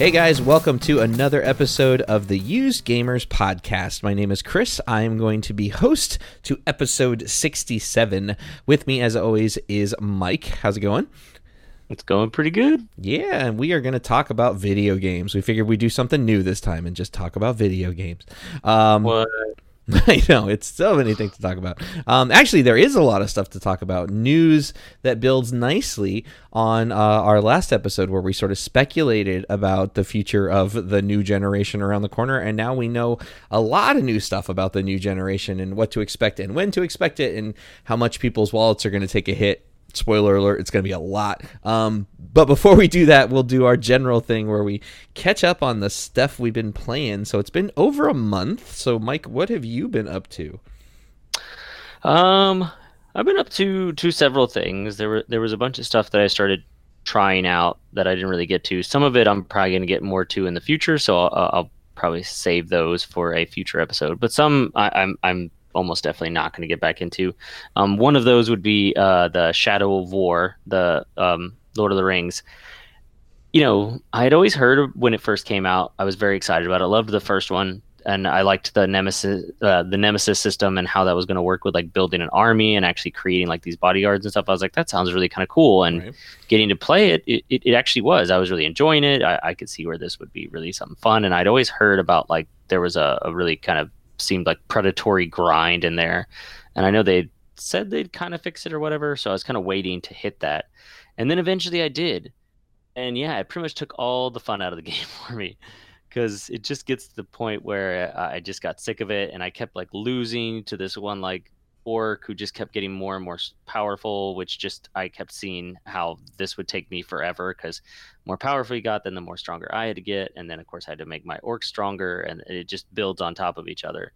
Hey guys, welcome to another episode of the Used Gamers Podcast. My name is Chris. I am going to be host to episode 67. With me, as always, is Mike. How's it going? It's going pretty good. Yeah, and we are going to talk about video games. We figured we'd do something new this time and just talk about video games. Um, What? I know it's so many things to talk about. Um, actually, there is a lot of stuff to talk about. News that builds nicely on uh, our last episode, where we sort of speculated about the future of the new generation around the corner, and now we know a lot of new stuff about the new generation and what to expect and when to expect it, and how much people's wallets are going to take a hit spoiler alert it's going to be a lot um, but before we do that we'll do our general thing where we catch up on the stuff we've been playing so it's been over a month so mike what have you been up to Um, I've been up to to several things. There were there was a bunch of stuff that I started trying out that I didn't really get to. Some of it I'm probably going to get more to in the future, so I'll, I'll probably save those for a future episode. But some I, I'm I'm almost definitely not going to get back into. Um, one of those would be uh, the Shadow of War, the um, Lord of the Rings. You know, I had always heard when it first came out. I was very excited about it. I loved the first one, and I liked the Nemesis, uh, the Nemesis system, and how that was going to work with like building an army and actually creating like these bodyguards and stuff. I was like, that sounds really kind of cool. And Right. getting to play it, it, it, actually was. I was really enjoying it. I, I could see where this would be really something fun. And I'd always heard about like there was a, a really kind of seemed like predatory grind in there. And I know they said they'd kind of fix it or whatever. So I was kind of waiting to hit that. And then eventually I did. And yeah, it pretty much took all the fun out of the game for me because it just gets to the point where I just got sick of it and I kept like losing to this one like orc who just kept getting more and more powerful, which just I kept seeing how this would take me forever because more powerful you got, then the more stronger I had to get, and then of course I had to make my orc stronger, and it just builds on top of each other.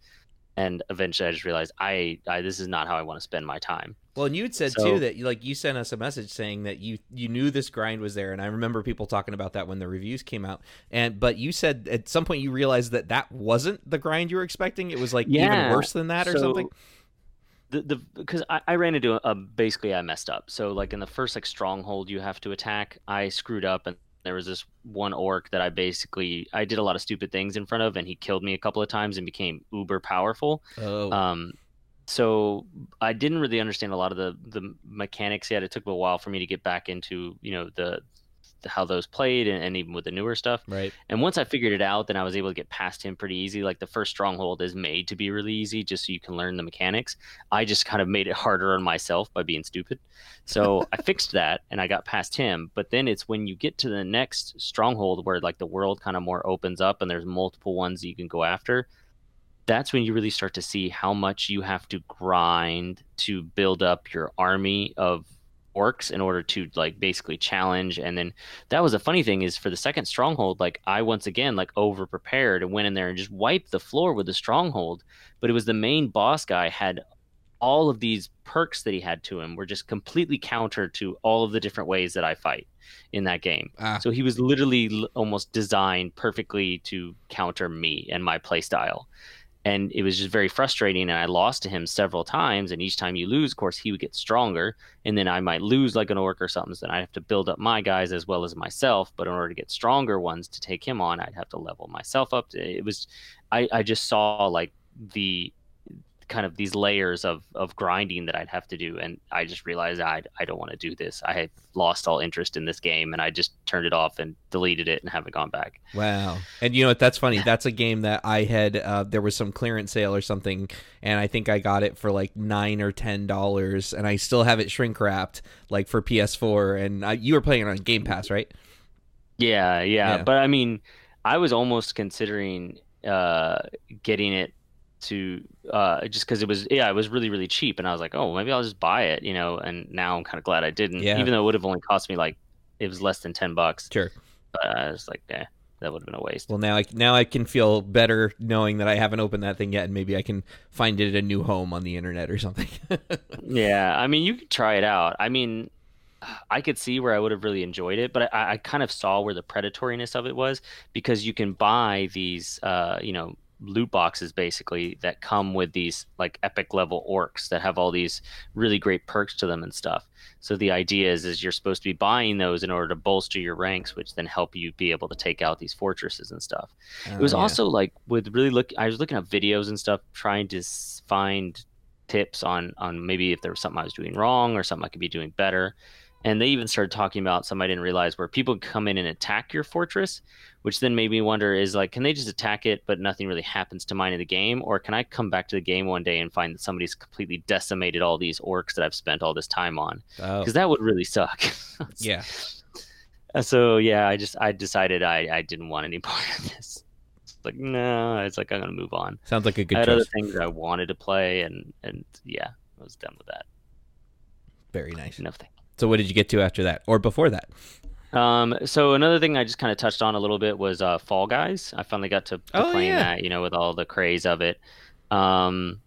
And eventually, I just realized I, I this is not how I want to spend my time. well and you had said So- too that you like you sent us a message saying that you you knew this grind was there and i remember people talking about that when the reviews came out and but you said at some point you realized that that wasn't the grind you were expecting it was like even worse than that or so something The the because I, I ran into a, a basically I messed up. So like in the first like stronghold you have to attack, I screwed up and there was this one orc that I basically I did a lot of stupid things in front of and he killed me a couple of times and became uber powerful. oh Um, so I didn't really understand a lot of the the mechanics yet. It took a while for me to get back into you know the, the how those played and, and even with the newer stuff. right And once I figured it out, then I was able to get past him pretty easy. Like the first stronghold is made to be really easy just so you can learn the mechanics. I just kind of made it harder on myself by being stupid. So I fixed that and I got past him. But then it's when you get to the next stronghold where like the world kind of more opens up and there's multiple ones you can go after. That's when you really start to see how much you have to grind to build up your army of orcs in order to like basically challenge and then that was a funny thing is for the second stronghold like i once again like over prepared and went in there and just wiped the floor with the stronghold but it was the main boss guy had all of these perks that he had to him were just completely counter to all of the different ways that i fight in that game Ah. so he was literally l- almost designed perfectly to counter me and my play style and it was just very frustrating and i lost to him several times and each time you lose of course he would get stronger and then i might lose like an orc or something so then i'd have to build up my guys as well as myself but in order to get stronger ones to take him on i'd have to level myself up. It was i, I just saw like the kind of these layers of of grinding that i'd have to do and i just realized i, I don't want to do this i had lost all interest in this game and i just turned it off and deleted it and haven't gone back Wow. And you know what? That's funny. That's a game that I had. Uh, there was some clearance sale or something, and I think I got it for like nine or ten dollars, and I still have it shrink wrapped, like for PS4. And I, you were playing it on Game Pass, right? Yeah, yeah, Yeah. But I mean, I was almost considering uh, getting it to uh, just because it was yeah, it was really really cheap, and I was like, oh, maybe I'll just buy it, you know. And now I'm kind of glad I didn't, Yeah. even though it would have only cost me like it was less than ten bucks. Sure. But I was like, eh, that would have been a waste. Well, now I now I can feel better knowing that I haven't opened that thing yet, and maybe I can find it a new home on the internet or something. Yeah, I mean, you could try it out. I mean, I could see where I would have really enjoyed it, but I, I kind of saw where the predatoriness of it was because you can buy these, uh, you know, loot boxes basically that come with these like epic level orcs that have all these really great perks to them and stuff. So the idea is is you're supposed to be buying those in order to bolster your ranks, which then help you be able to take out these fortresses and stuff. it was Oh, yeah. also like with really look. I was looking at videos and stuff, trying to find tips on on maybe if there was something I was doing wrong or something I could be doing better. And they even started talking about something I didn't realize where people come in and attack your fortress, which then made me wonder is like, can they just attack it, but nothing really happens to mine in the game? Or can I come back to the game one day and find that somebody's completely decimated all these orcs that I've spent all this time on? Oh, Because that would really suck. yeah. Uh, So yeah, I just I decided I, I didn't want any part of this. It's like no, it's like I'm gonna move on. Sounds like a good I had other things I wanted to play, and and yeah, I was done with that. Very nice. Nothing. So what did you get to after that, or before that? Um, so another thing I just kind of touched on a little bit was uh, Fall Guys. I finally got to, to Oh, playing yeah. that, you know, with all the craze of it. Um,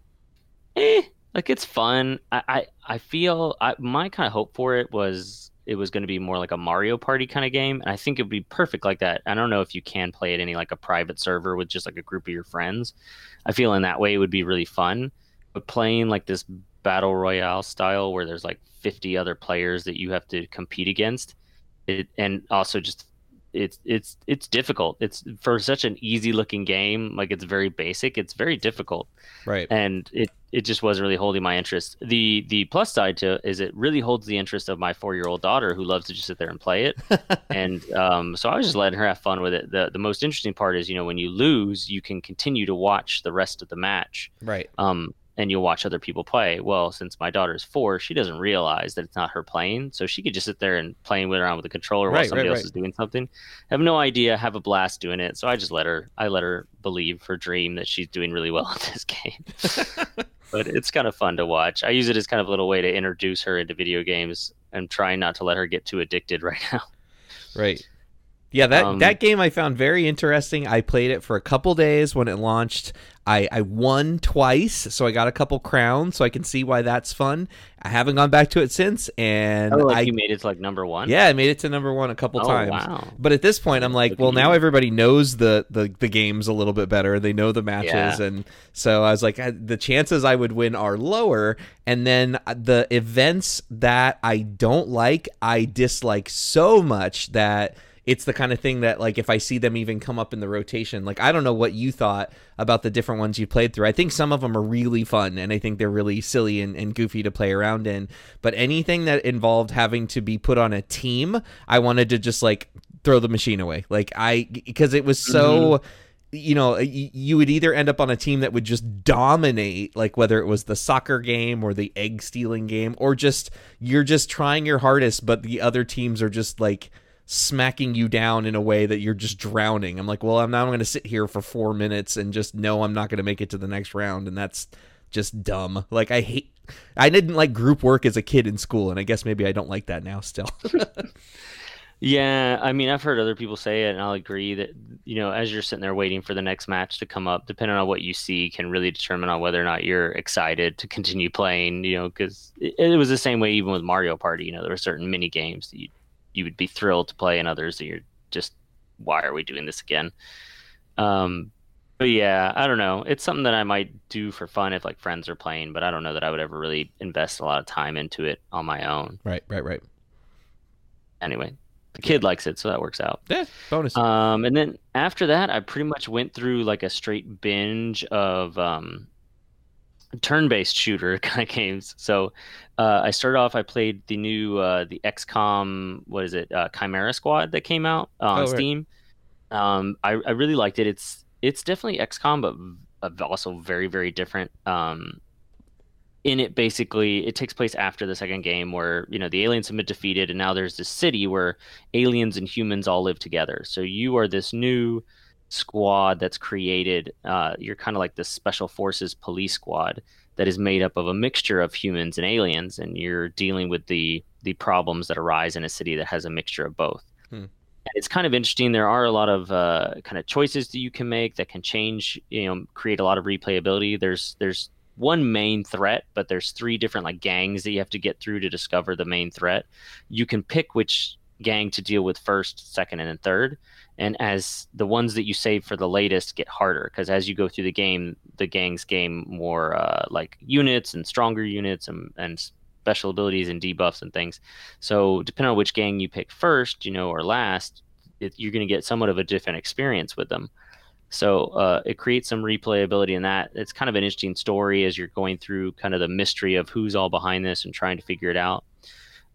eh, like it's fun. I I, I feel I, my kind of hope for it was it was going to be more like a Mario Party kind of game, and I think it would be perfect like that. I don't know if you can play it any like a private server with just like a group of your friends. I feel in that way it would be really fun, but playing like this battle royale style where there's like 50 other players that you have to compete against. It and also just it's it's it's difficult. It's for such an easy looking game like it's very basic it's very difficult. Right. and it it just wasn't really holding my interest. The the plus side to it is it really holds the interest of my four year old daughter who loves to just sit there and play it. And um, so i was just letting her have fun with it. The the most interesting part is you know when you lose you can continue to watch the rest of the match. Right. um, and you'll watch other people play. Well, since my daughter's four, she doesn't realize that it's not her playing, so she could just sit there and playing with around with the controller while somebody right, else right. is doing something. Have no idea, have a blast doing it. So I just let her. I let her believe her dream that she's doing really well at this game. but it's kind of fun to watch. I use it as kind of a little way to introduce her into video games. I'm trying not to let her get too addicted right now. Right. Yeah, that Um, that game I found very interesting. I played it for a couple days when it launched. I, I won twice, so I got a couple crowns, so I can see why that's fun. I haven't gone back to it since, and Oh, like I you made it to like number one. yeah, I made it to number one a couple Oh, times. wow. But at this point, I'm like, Look well, now you. everybody knows the, the the games a little bit better. They know the matches, Yeah. and so I was like, I- the chances I would win are lower. And then uh, the events that I don't like, I dislike so much that it's the kind of thing that like if I see them even come up in the rotation, like I don't know what you thought about the different ones you played through. I think some of them are really fun and I think they're really silly and, and goofy to play around in. But anything that involved having to be put on a team, I wanted to just like throw the machine away. Like I because it was so mm-hmm. you know you would either end up on a team that would just dominate like whether it was the soccer game or the egg stealing game or just you're just trying your hardest but the other teams are just like smacking you down in a way that you're just drowning i'm like well i'm now going to sit here for four minutes and just know i'm not going to make it to the next round and that's just dumb like i hate i didn't like group work as a kid in school and i guess maybe i don't like that now still Yeah, I mean, I've heard other people say it, and I'll agree that you know, as you're sitting there waiting for the next match to come up, depending on what you see, can really determine on whether or not you're excited to continue playing. You know, because it, it was the same way even with Mario Party. You know, there were certain mini games that you you would be thrilled to play, and others that you're just, why are we doing this again? Um, but yeah, I don't know. It's something that I might do for fun if like friends are playing, but I don't know that I would ever really invest a lot of time into it on my own. right right right Anyway, the kid likes it, so that works out. yeah bonus Um, and then after that, I pretty much went through like a straight binge of um, turn-based shooter kind of games. So uh, I started off. I played the new uh, the XCOM. What is it? Uh, Chimera Squad that came out uh, on Oh, right. Steam. Um, I, I really liked it. It's it's definitely XCOM, but v- also very very different. Um, in it basically it takes place after the second game where you know the aliens have been defeated and now there's this city where aliens and humans all live together so you are this new squad that's created uh, you're kind of like this special forces police squad that is made up of a mixture of humans and aliens and you're dealing with the the problems that arise in a city that has a mixture of both Hmm. It's kind of interesting there are a lot of uh, kind of choices that you can make that can change you know create a lot of replayability there's there's one main threat, but there's three different like gangs that you have to get through to discover the main threat. You can pick which gang to deal with first, second, and then third. And as the ones that you save for the latest get harder, because as you go through the game, the gangs gain more uh, like units and stronger units and, and special abilities and debuffs and things. So depending on which gang you pick first, you know, or last, it, you're going to get somewhat of a different experience with them. So uh, it creates some replayability in that. It's kind of an interesting story as you're going through kind of the mystery of who's all behind this and trying to figure it out.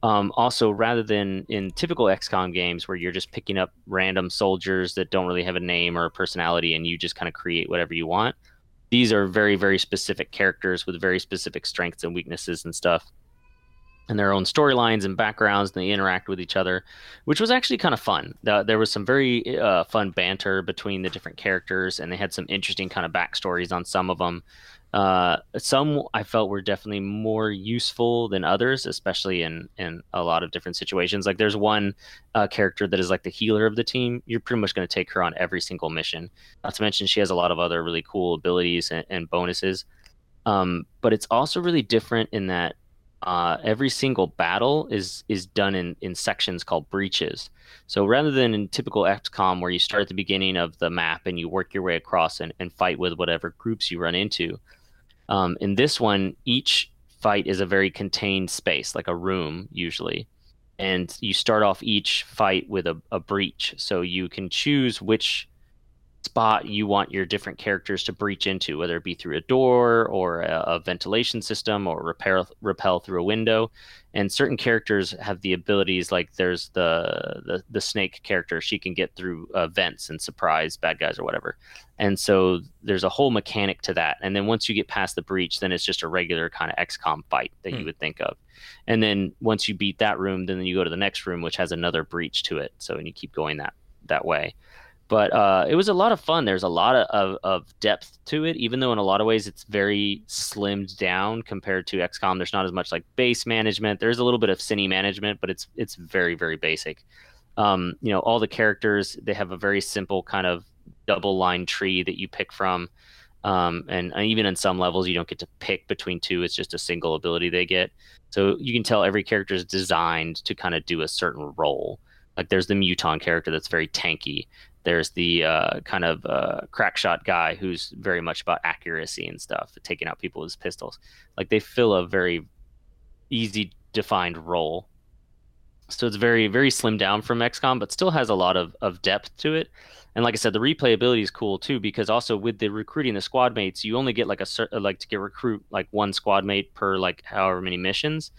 Um, also, rather than in typical XCOM games where you're just picking up random soldiers that don't really have a name or a personality and you just kind of create whatever you want, these are very, very specific characters with very specific strengths and weaknesses and stuff and their own storylines and backgrounds and they interact with each other which was actually kind of fun there was some very uh, fun banter between the different characters and they had some interesting kind of backstories on some of them uh, some i felt were definitely more useful than others especially in in a lot of different situations. Like there's one uh, character that is like the healer of the team. You're pretty much going to take her on every single mission. Not to mention she has a lot of other really cool abilities and, and bonuses. Um, but it's also really different in that uh, every single battle is is done in in sections called breaches. So rather than in typical XCOM where you start at the beginning of the map and you work your way across and, and fight with whatever groups you run into, um, in this one each fight is a very contained space, like a room usually, and you start off each fight with a, a breach. So you can choose which spot you want your different characters to breach into, whether it be through a door or a, a ventilation system or repair, repel through a window. And certain characters have the abilities, like there's the the, the snake character, she can get through uh, vents and surprise bad guys or whatever. And so there's a whole mechanic to that. And then once you get past the breach, then it's just a regular kind of XCOM fight that hmm. you would think of. And then once you beat that room, then you go to the next room, which has another breach to it. So and you keep going that that way but uh, it was a lot of fun. There's a lot of, of, depth to it, even though in a lot of ways it's very slimmed down compared to XCOM. There's not as much like base management. There's a little bit of cine management, but it's it's very very basic. Um, you know, all the characters they have a very simple kind of double line tree that you pick from, um, and, and even in some levels you don't get to pick between two. It's just a single ability they get. So you can tell every character is designed to kind of do a certain role. Like there's the Muton character that's very tanky. There's the uh, kind of uh, crack shot guy who's very much about accuracy and stuff, taking out people with pistols. Like they fill a very easy defined role. So it's very, very slimmed down from XCOM, but still has a lot of, of depth to it. And like I said, the replayability is cool too because also with the recruiting the squad mates, you only get like a like to get recruit like one squad mate per like however many missions,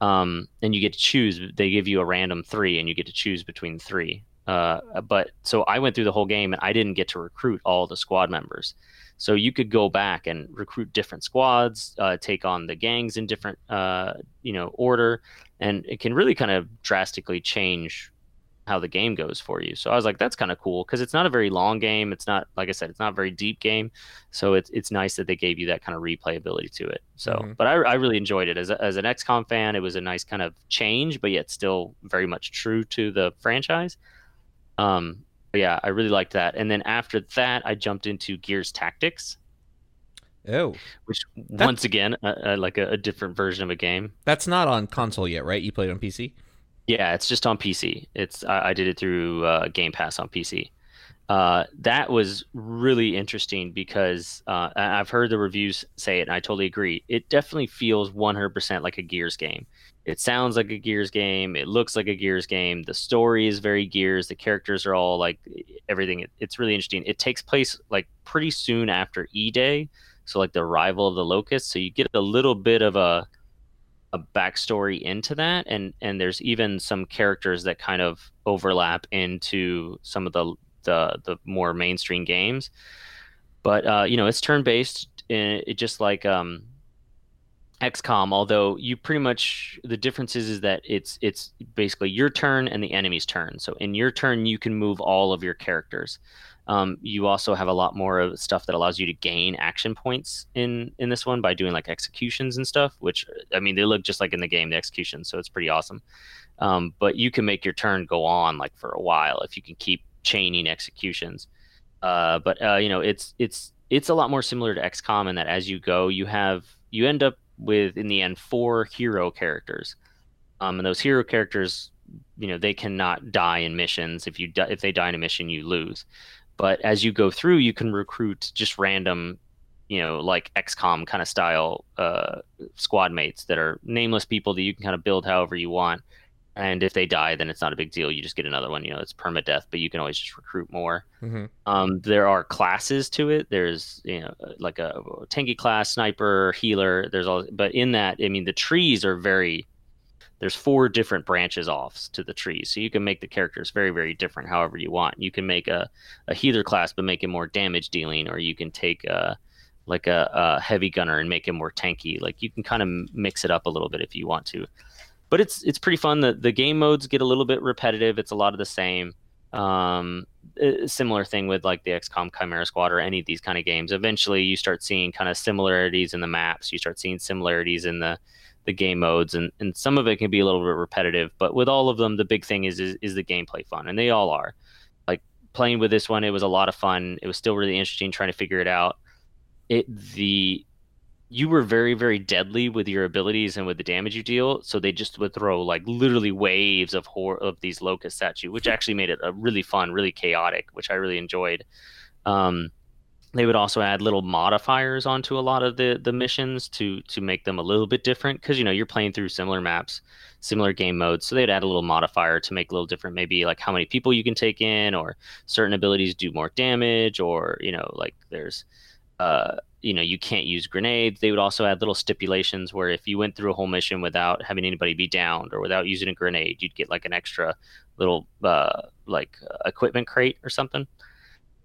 um, and you get to choose. They give you a random three, and you get to choose between three. Uh, but so I went through the whole game and I didn't get to recruit all the squad members. So you could go back and recruit different squads, uh, take on the gangs in different, uh, you know, order, and it can really kind of drastically change how the game goes for you. So I was like, that's kind of cool because it's not a very long game. It's not like I said, it's not a very deep game. So it's it's nice that they gave you that kind of replayability to it. So, mm-hmm. but I, I really enjoyed it as a, as an XCOM fan. It was a nice kind of change, but yet still very much true to the franchise. Um, yeah, I really liked that. And then after that, I jumped into Gears Tactics. Oh, which that, once again, uh, uh, like a, a, different version of a game. That's not on console yet, right? You played on PC. Yeah, it's just on PC. It's I, I did it through uh, Game Pass on PC. Uh, that was really interesting because uh, I've heard the reviews say it, and I totally agree. It definitely feels 100% like a Gears game. It sounds like a Gears game. It looks like a Gears game. The story is very Gears. The characters are all like everything. It, it's really interesting. It takes place like pretty soon after E Day, so like the arrival of the Locusts. So you get a little bit of a a backstory into that, and and there's even some characters that kind of overlap into some of the the the more mainstream games. But uh, you know, it's turn based. Eh, it just like um, XCOM, although you pretty much the difference is, is that it's it's basically your turn and the enemy's turn. So in your turn, you can move all of your characters. Um, you also have a lot more of stuff that allows you to gain action points in in this one by doing like executions and stuff. Which I mean, they look just like in the game, the executions, so it's pretty awesome. Um, but you can make your turn go on like for a while if you can keep chaining executions. Uh, but uh, you know, it's it's it's a lot more similar to XCOM in that as you go, you have you end up with in the end four hero characters, um, and those hero characters you know they cannot die in missions. If you di- if they die in a mission, you lose. But as you go through, you can recruit just random, you know, like XCOM kind of style uh, squad mates that are nameless people that you can kind of build however you want. And if they die, then it's not a big deal. You just get another one. You know, it's permadeath, but you can always just recruit more. Mm-hmm. Um, there are classes to it. There's you know like a tanky class, sniper, healer. There's all, but in that, I mean, the trees are very. There's four different branches off to the trees, so you can make the characters very, very different. However you want. You can make a, a healer class, but make it more damage dealing, or you can take a like a, a heavy gunner and make it more tanky. Like you can kind of mix it up a little bit if you want to but it's it's pretty fun. The the game modes get a little bit repetitive. It's a lot of the same. Um, similar thing with like the XCOM Chimera Squad or any of these kind of games. Eventually, you start seeing kind of similarities in the maps. You start seeing similarities in the the game modes, and and some of it can be a little bit repetitive. But with all of them, the big thing is is, is the gameplay fun, and they all are. Like playing with this one, it was a lot of fun. It was still really interesting trying to figure it out. It the you were very very deadly with your abilities and with the damage you deal so they just would throw like literally waves of hor- of these locusts at you which actually made it a really fun really chaotic which i really enjoyed. Um, they would also add little modifiers onto a lot of the the missions to to make them a little bit different because you know you're playing through similar maps similar game modes so they'd add a little modifier to make a little different maybe like how many people you can take in or certain abilities do more damage or you know like there's uh, you know you can't use grenades. They would also add little stipulations where if you went through a whole mission without having anybody be downed or without using a grenade you'd get like an extra little uh, like uh, equipment crate or something.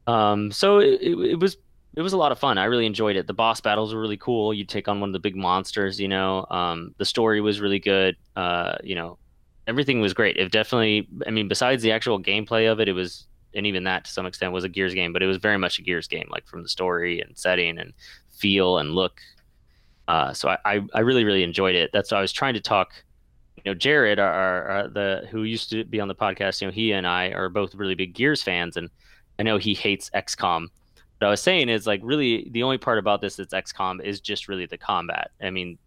Um, so it, it, it, was it was a lot of fun. I really enjoyed it. The boss battles were really cool. You'd take on one of the big monsters you know um, the story was really good. Uh, you know everything was great. It definitely i mean besides the actual gameplay of it it was and even that to some extent was a Gears game, but it was very much a Gears game, like from the story and setting and feel and look. Uh, so I, I, I really really enjoyed it. That's why I was trying to talk. You know, Jared, our, our, the who used to be on the podcast, you know, he and I are both really big Gears fans, and I know he hates XCOM. What I was saying is like really the only part about this that's XCOM is just really the combat. I mean,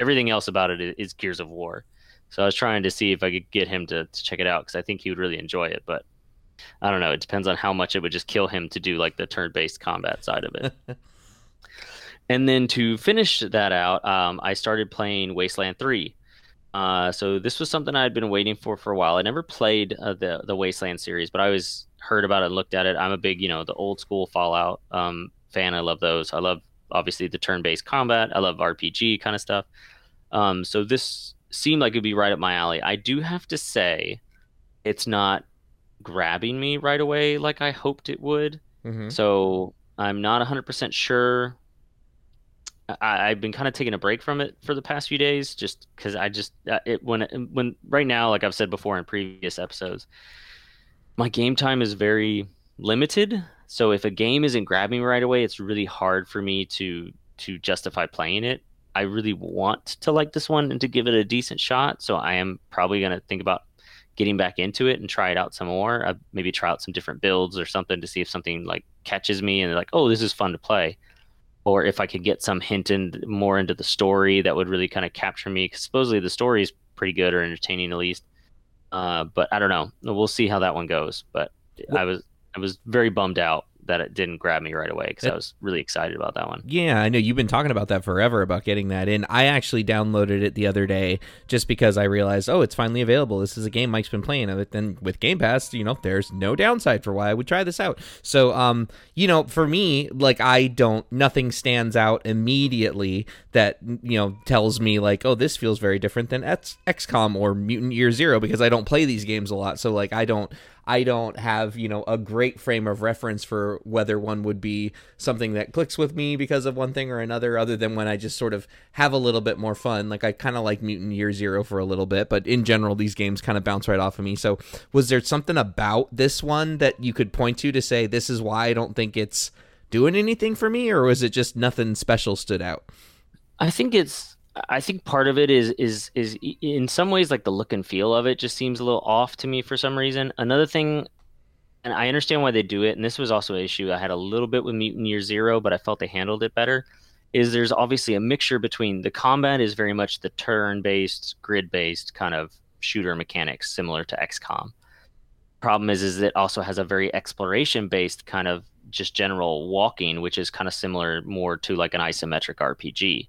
everything else about it is, is Gears of War. So I was trying to see if I could get him to, to check it out because I think he would really enjoy it. But I don't know. It depends on how much it would just kill him to do like the turn-based combat side of it. and then to finish that out, um, I started playing Wasteland Three. Uh, so this was something I had been waiting for for a while. I never played uh, the the Wasteland series, but I always heard about it and looked at it. I'm a big, you know, the old school Fallout um, fan. I love those. I love obviously the turn-based combat. I love RPG kind of stuff. Um, so this seemed like it'd be right up my alley. I do have to say, it's not grabbing me right away like I hoped it would. Mm-hmm. So I'm not 100% sure. I, have been kind of taking a break from it for the past few days, just because I just uh, it when when right now, like I've said before in previous episodes, my game time is very limited. So if a game isn't grabbing me right away, it's really hard for me to to justify playing it. I really want to like this one and to give it a decent shot, so I am probably going to think about getting back into it and try it out some more. Uh, maybe try out some different builds or something to see if something like catches me and like, oh, this is fun to play. Or if I could get some hint and more into the story that would really kind of capture me. Because supposedly the story is pretty good or entertaining at least. Uh, but I don't know. We'll see how that one goes. But I was I was very bummed out that it didn't grab me right away because I was really excited about that one. Yeah, I know you've been talking about that forever about getting that in. I actually downloaded it the other day just because I realized, oh, it's finally available. This is a game Mike's been playing. And then with Game Pass, you know, there's no downside for why I would try this out. So, um, you know, for me, like I don't, nothing stands out immediately that you know tells me like, oh, this feels very different than X- XCOM or Mutant Year Zero because I don't play these games a lot. So like, I don't, I don't have, you know, a great frame of reference for whether one would be something that clicks with me because of one thing or another, other than when I just sort of have a little bit more fun. Like I kind of like Mutant Year Zero for a little bit, but in general, these games kind of bounce right off of me. So was there something about this one that you could point to to say this is why I don't think it's doing anything for me, or was it just nothing special stood out? I think it's I think part of it is is is in some ways like the look and feel of it just seems a little off to me for some reason. Another thing, and I understand why they do it, and this was also an issue I had a little bit with Mutant Year Zero, but I felt they handled it better. Is there's obviously a mixture between the combat is very much the turn-based, grid-based kind of shooter mechanics similar to XCOM. Problem is, is it also has a very exploration based kind of just general walking, which is kind of similar more to like an isometric RPG.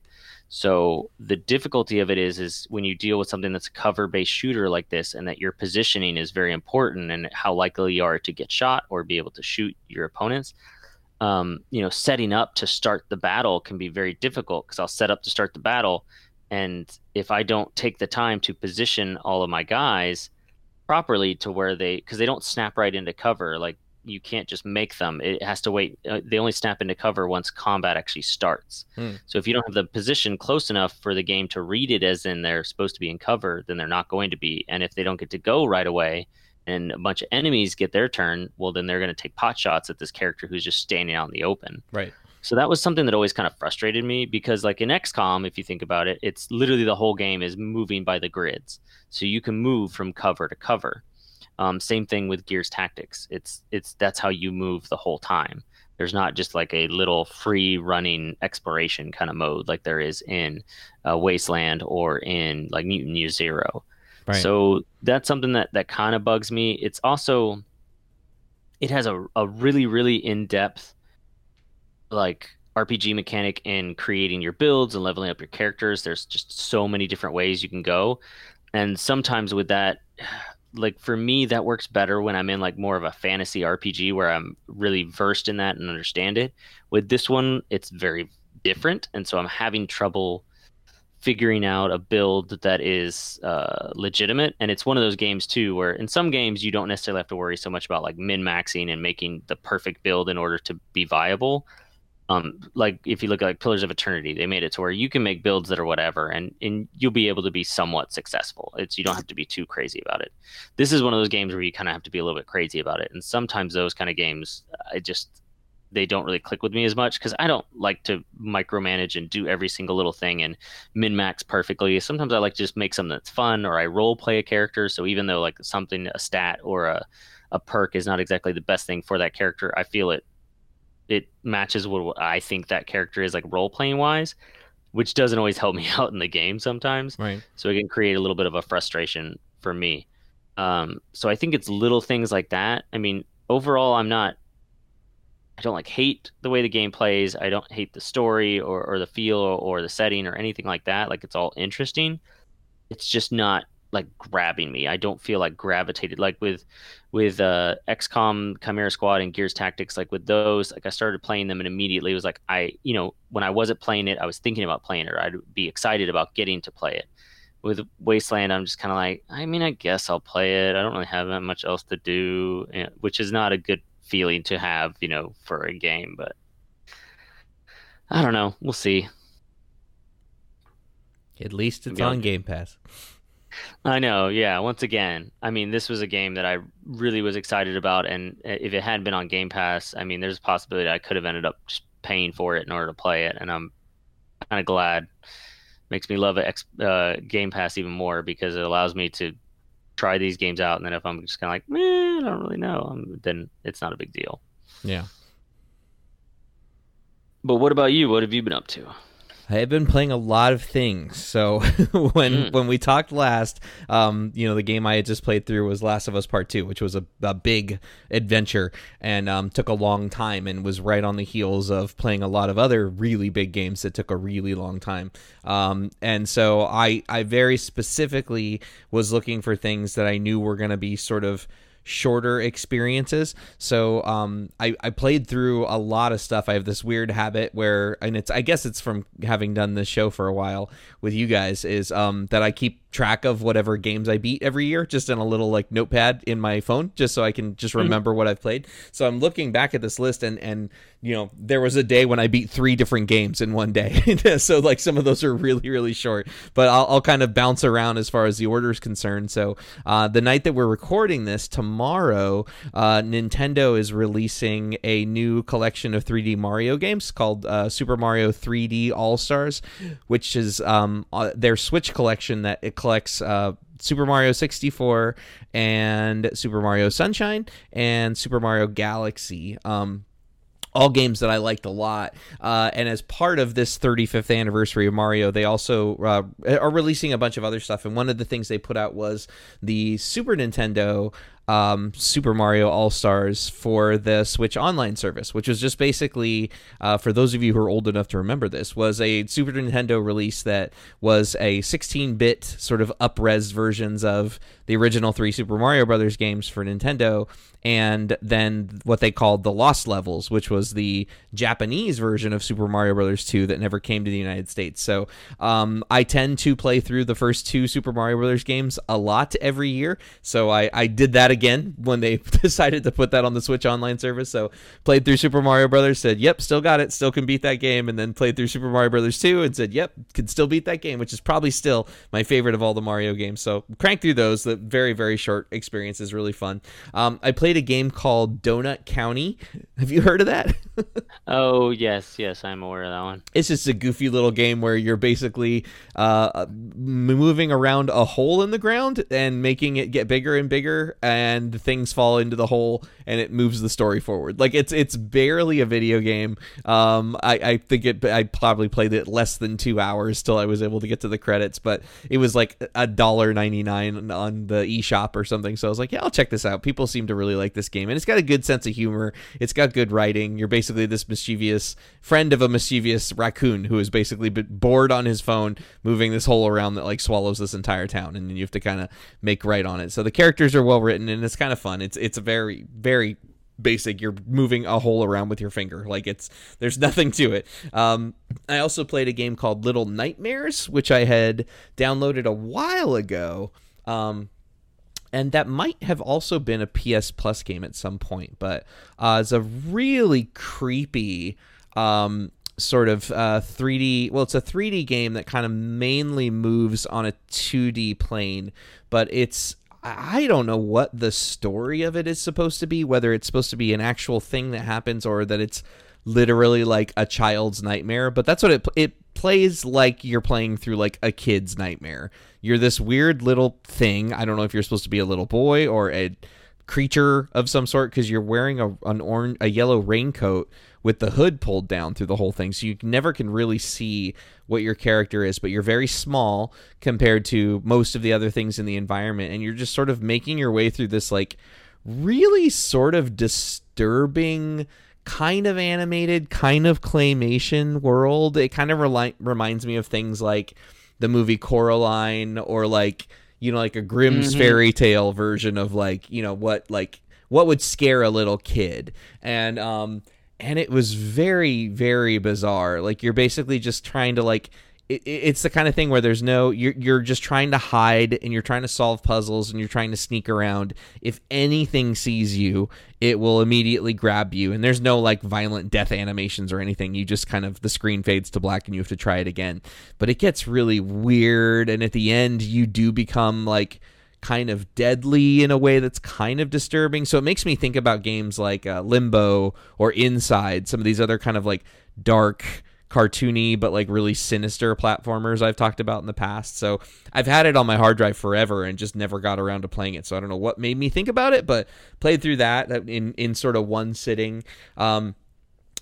So the difficulty of it is is when you deal with something that's a cover based shooter like this and that your positioning is very important and how likely you are to get shot or be able to shoot your opponents. Um, you know, setting up to start the battle can be very difficult because I'll set up to start the battle and if I don't take the time to position all of my guys properly to where they because they don't snap right into cover like you can't just make them. It has to wait. Uh, they only snap into cover once combat actually starts. Hmm. So if you don't have the position close enough for the game to read it as in they're supposed to be in cover, then they're not going to be. And if they don't get to go right away, and a bunch of enemies get their turn, well, then they're going to take pot shots at this character who's just standing out in the open. Right. So that was something that always kind of frustrated me because, like in XCOM, if you think about it, it's literally the whole game is moving by the grids. So you can move from cover to cover. Um, same thing with Gears Tactics. It's it's that's how you move the whole time. There's not just like a little free running exploration kind of mode like there is in uh, Wasteland or in like Mutant Year Zero. Right. So that's something that that kind of bugs me. It's also it has a a really really in depth like RPG mechanic in creating your builds and leveling up your characters. There's just so many different ways you can go, and sometimes with that like for me that works better when i'm in like more of a fantasy rpg where i'm really versed in that and understand it. With this one it's very different and so i'm having trouble figuring out a build that is uh, legitimate and it's one of those games too where in some games you don't necessarily have to worry so much about like min maxing and making the perfect build in order to be viable um, like if you look at like Pillars of Eternity, they made it to where you can make builds that are whatever, and and you'll be able to be somewhat successful. It's you don't have to be too crazy about it. This is one of those games where you kind of have to be a little bit crazy about it, and sometimes those kind of games, I just they don't really click with me as much because I don't like to micromanage and do every single little thing and min max perfectly. Sometimes I like to just make something that's fun, or I role play a character. So even though like something a stat or a a perk is not exactly the best thing for that character, I feel it it matches what I think that character is like role playing wise, which doesn't always help me out in the game sometimes. Right. So it can create a little bit of a frustration for me. Um, so I think it's little things like that. I mean, overall, I'm not. I don't like hate the way the game plays. I don't hate the story or, or the feel or, or the setting or anything like that. Like it's all interesting. It's just not like grabbing me. I don't feel like gravitated like with with uh XCOM Chimera Squad and Gears Tactics like with those like I started playing them and immediately it was like I you know when I wasn't playing it I was thinking about playing it or I'd be excited about getting to play it. With Wasteland I'm just kind of like I mean I guess I'll play it. I don't really have that much else to do, which is not a good feeling to have, you know, for a game, but I don't know. We'll see. At least it's on Game Pass. I know. Yeah. Once again, I mean, this was a game that I really was excited about, and if it hadn't been on Game Pass, I mean, there's a possibility I could have ended up just paying for it in order to play it, and I'm kind of glad. Makes me love it, uh, Game Pass even more because it allows me to try these games out, and then if I'm just kind of like, eh, I don't really know, um, then it's not a big deal. Yeah. But what about you? What have you been up to? I have been playing a lot of things. So when mm. when we talked last, um, you know, the game I had just played through was Last of Us Part Two, which was a, a big adventure and um, took a long time, and was right on the heels of playing a lot of other really big games that took a really long time. Um, and so I I very specifically was looking for things that I knew were going to be sort of shorter experiences. So um, I, I played through a lot of stuff. I have this weird habit where, and it's I guess it's from having done this show for a while with you guys, is um, that I keep track of whatever games I beat every year just in a little like notepad in my phone just so I can just mm-hmm. remember mm-hmm. what I've played. So I'm looking back at this list and and you know there was a day when I beat three different games in one day. so like some of those are really really short, but I'll, I'll kind of bounce around as far as the order is concerned. So uh, the night that we're recording this tomorrow, uh, Nintendo is releasing a new collection of 3D Mario games called uh, Super Mario 3D All Stars, which is um, uh, their Switch collection that it collects uh, Super Mario 64 and Super Mario Sunshine and Super Mario Galaxy. Um, all games that I liked a lot. Uh, and as part of this 35th anniversary of Mario, they also uh, are releasing a bunch of other stuff. And one of the things they put out was the Super Nintendo um, Super Mario All Stars for the Switch Online service, which was just basically, uh, for those of you who are old enough to remember this, was a Super Nintendo release that was a 16-bit sort of upres versions of the original three Super Mario Brothers games for Nintendo, and then what they called the Lost Levels, which was the Japanese version of Super Mario Brothers 2 that never came to the United States. So um, I tend to play through the first two Super Mario Brothers games a lot every year. So I, I did that again when they decided to put that on the Switch Online service. So played through Super Mario Brothers, said, "Yep, still got it, still can beat that game," and then played through Super Mario Brothers 2 and said, "Yep, can still beat that game," which is probably still my favorite of all the Mario games. So crank through those. The very very short experience is really fun. Um, I played a game called Donut County. Have you heard of that? oh yes, yes, I'm aware of that one. It's just a goofy little game where you're basically uh, moving around a hole in the ground and making it get bigger and bigger, and things fall into the hole, and it moves the story forward. Like it's it's barely a video game. Um, I, I think it. I probably played it less than two hours till I was able to get to the credits, but it was like a dollar ninety nine on the eShop or something. So I was like, yeah, I'll check this out. People seem to really like this game, and it's got a good sense of humor. It's got good writing. You're basically this mischievous friend of a mischievous raccoon who is basically bored on his phone, moving this hole around that like swallows this entire town, and you have to kind of make right on it. So the characters are well written, and it's kind of fun. It's it's a very very basic you're moving a hole around with your finger. Like it's there's nothing to it. Um, i also played a game called little nightmares which i had downloaded a while ago. Um, and that might have also been a ps plus game at some point but uh, it's a really creepy um, sort of uh, 3d well it's a 3d game that kind of mainly moves on a 2d plane but it's I don't know what the story of it is supposed to be, whether it's supposed to be an actual thing that happens or that it's literally like a child's nightmare, but that's what it it plays like you're playing through like a kid's nightmare. You're this weird little thing. I don't know if you're supposed to be a little boy or a creature of some sort because you're wearing a an orange a yellow raincoat with the hood pulled down through the whole thing. So you never can really see what your character is but you're very small compared to most of the other things in the environment. And you're just sort of making your way through this like really sort of disturbing kind of animated kind of claymation world. It kind of reli- reminds me of things like the movie Coraline or like you know like a Grimm's mm-hmm. fairy tale version of like you know what like what would scare a little kid. And um and it was very very bizarre. Like you're basically just trying to like it, it's the kind of thing where there's no you're, you're just trying to hide and you're trying to solve puzzles and you're trying to sneak around. If anything sees you it will immediately grab you. And there's no like violent death animations or anything. You just kind of the screen fades to black and you have to try it again. But it gets really weird. And at the end you do become like kind of deadly in a way that's kind of disturbing. So it makes me think about games like uh, Limbo or Inside, some of these other kind of like dark, cartoony, but like really sinister platformers I've talked about in the past. So I've had it on my hard drive forever and just never got around to playing it. So I don't know what made me think about it, but played through that in, in sort of one sitting. Um,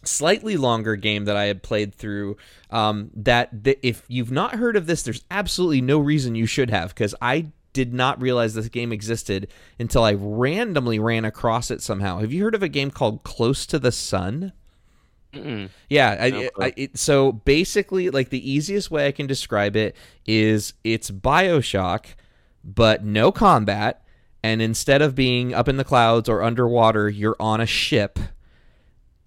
slightly longer game that I had played through. Um, that th- if you've not heard of this, there's absolutely no reason you should have because I did not realize this game existed until I randomly ran across it somehow. Have you heard of a game called Close to the Sun? Mm-mm. Yeah, I, I, it, so basically, like the easiest way I can describe it is it's Bioshock, but no combat, and instead of being up in the clouds or underwater, you're on a ship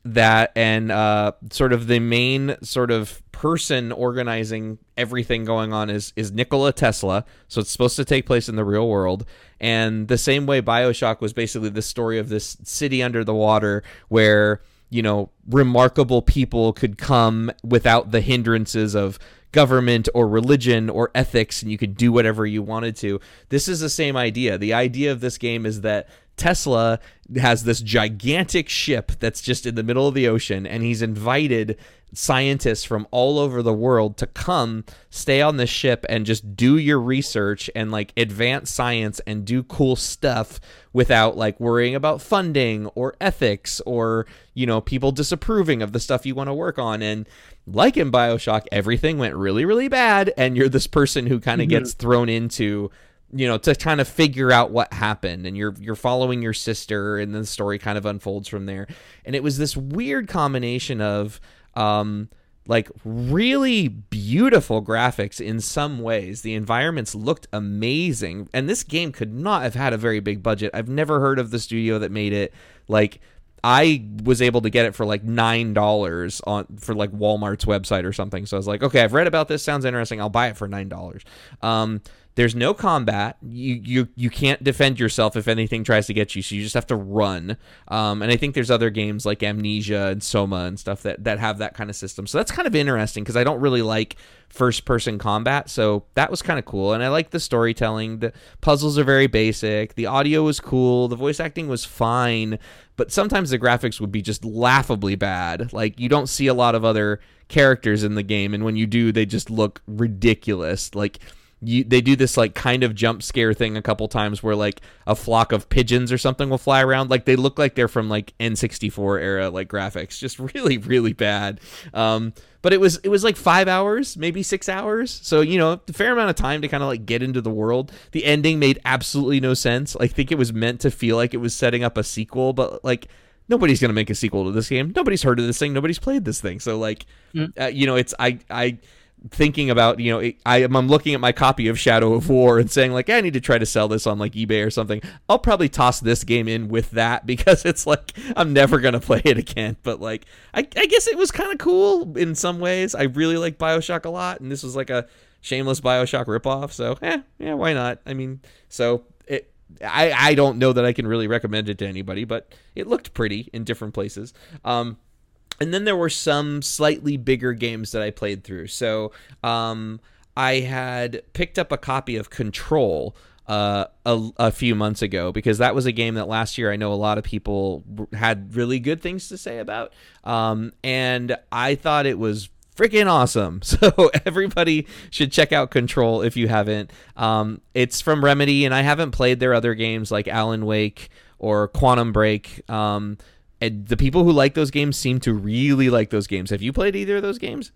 that and uh, sort of the main sort of person organizing everything going on is is Nikola Tesla. So it's supposed to take place in the real world. And the same way BioShock was basically the story of this city under the water where you know remarkable people could come without the hindrances of government or religion or ethics and you could do whatever you wanted to. This is the same idea. The idea of this game is that Tesla has this gigantic ship that's just in the middle of the ocean, and he's invited scientists from all over the world to come stay on the ship and just do your research and like advance science and do cool stuff without like worrying about funding or ethics or you know people disapproving of the stuff you want to work on and like in BioShock everything went really really bad and you're this person who kind of mm-hmm. gets thrown into you know to kind of figure out what happened and you're you're following your sister and the story kind of unfolds from there and it was this weird combination of um, like really beautiful graphics in some ways. The environments looked amazing, and this game could not have had a very big budget. I've never heard of the studio that made it. Like I was able to get it for like nine dollars on for like Walmart's website or something. So I was like, okay, I've read about this. Sounds interesting. I'll buy it for nine dollars. Um, there's no combat. You you you can't defend yourself if anything tries to get you. So you just have to run. Um, and I think there's other games like Amnesia and Soma and stuff that that have that kind of system. So that's kind of interesting because I don't really like first person combat. So that was kind of cool. And I like the storytelling. The puzzles are very basic. The audio was cool. The voice acting was fine. But sometimes the graphics would be just laughably bad. Like you don't see a lot of other characters in the game, and when you do, they just look ridiculous. Like you, they do this like kind of jump scare thing a couple times where like a flock of pigeons or something will fly around. Like they look like they're from like N64 era like graphics. Just really really bad. Um, but it was it was like 5 hours maybe 6 hours. So you know a fair amount of time to kind of like get into the world. The ending made absolutely no sense. I think it was meant to feel like it was setting up a sequel but like nobody's going to make a sequel to this game. Nobody's heard of this thing. Nobody's played this thing. So like mm. uh, you know it's I I thinking about you know I am I'm looking at my copy of Shadow of War and saying like I need to try to sell this on like eBay or something. I'll probably toss this game in with that because it's like I'm never gonna play it again. But like I, I guess it was kind of cool in some ways. I really like Bioshock a lot, and this was like a shameless Bioshock ripoff. So eh, yeah, why not? I mean, so it. I, I don't know that I can really recommend it to anybody, but it looked pretty in different places. Um, and then there were some slightly bigger games that I played through. So um, I had picked up a copy of Control uh, a, a, few months ago because that was a game that last year I know a lot of people had really good things to say about. Um, and I thought it was freaking awesome. So everybody should check out Control if you haven't. Um, it's from Remedy, and I haven't played their other games like Alan Wake or Quantum Break. Um, and the people who like those games seem to really like those games. Have you played either of those games?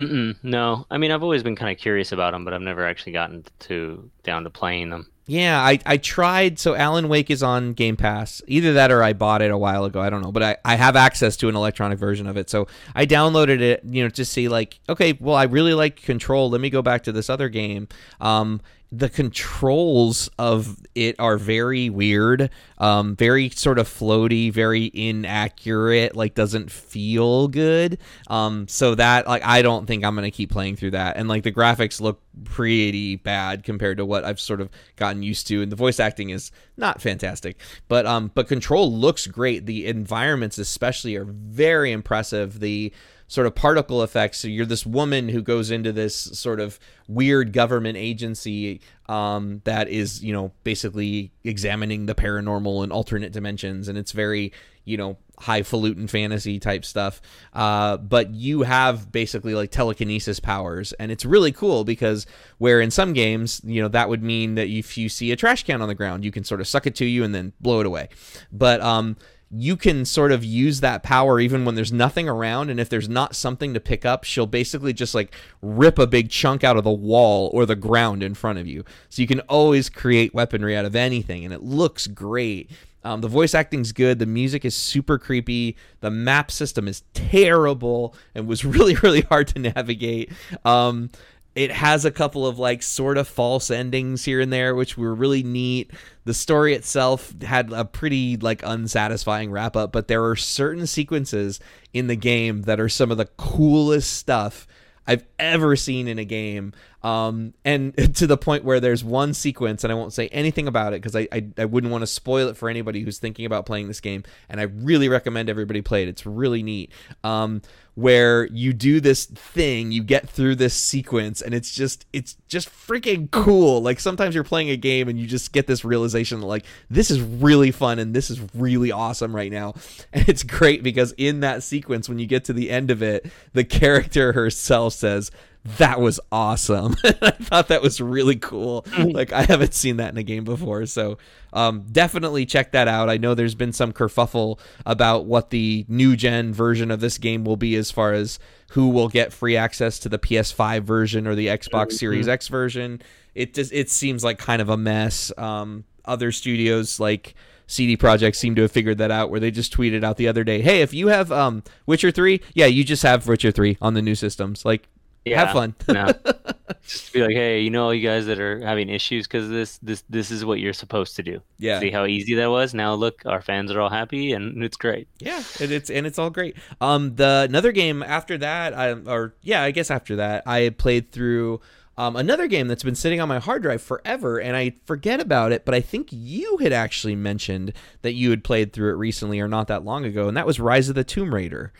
Mm-mm, no, I mean I've always been kind of curious about them, but I've never actually gotten to down to playing them. Yeah, I, I tried. So Alan Wake is on Game Pass. Either that or I bought it a while ago. I don't know, but I, I have access to an electronic version of it. So I downloaded it, you know, to see like, okay, well I really like Control. Let me go back to this other game. Um, the controls of it are very weird, um, very sort of floaty, very inaccurate. Like doesn't feel good. Um, so that like I don't think I'm gonna keep playing through that. And like the graphics look pretty bad compared to what I've sort of gotten used to, and the voice acting is not fantastic. But um, but Control looks great. The environments especially are very impressive. The sort of particle effects. So you're this woman who goes into this sort of weird government agency um, that is, you know, basically examining the paranormal and alternate dimensions, and it's very, you know, highfalutin fantasy type stuff. Uh, but you have basically like telekinesis powers, and it's really cool because where in some games, you know, that would mean that if you see a trash can on the ground, you can sort of suck it to you and then blow it away. But um, you can sort of use that power even when there's nothing around and if there's not something to pick up she'll basically just like rip a big chunk out of the wall or the ground in front of you. So you can always create weaponry out of anything and it looks great. Um, the voice acting's good. The music is super creepy. The map system is terrible and was really really hard to navigate. Um, it has a couple of like sort of false endings here and there which were really neat the story itself had a pretty like unsatisfying wrap up but there are certain sequences in the game that are some of the coolest stuff I've ever seen in a game. Um, and to the point where there's one sequence, and I won't say anything about it because I, I, I wouldn't want to spoil it for anybody who's thinking about playing this game. And I really recommend everybody play it. It's really neat. Um, where you do this thing, you get through this sequence, and it's just it's just freaking cool. Like sometimes you're playing a game and you just get this realization that like this is really fun and this is really awesome right now. And it's great because in that sequence, when you get to the end of it, the character herself says, that was awesome. I thought that was really cool. Mm-hmm. like I haven't seen that in a game before, so um, definitely check that out. I know there's been some kerfuffle about what the new gen version of this game will be as far as who will get free access to the PS5 version or the Xbox mm-hmm. Series X version. It just it seems like kind of a mess. Um, other studios like CD Projekt seem to have figured that out, where they just tweeted out the other day, "Hey, if you have um, Witcher three, yeah, you just have Witcher three on the new systems. Like, yeah, have fun. no. Just be like, hey, you know, you guys that are having issues because this, this, this is what you're supposed to do. Yeah. See how easy that was. Now look, our fans are all happy, and it's great. Yeah, and it's and it's all great. Um, the another game after that, I or yeah, I guess after that, I played through. Um, another game that's been sitting on my hard drive forever, and I forget about it, but I think you had actually mentioned that you had played through it recently or not that long ago, and that was Rise of the Tomb Raider.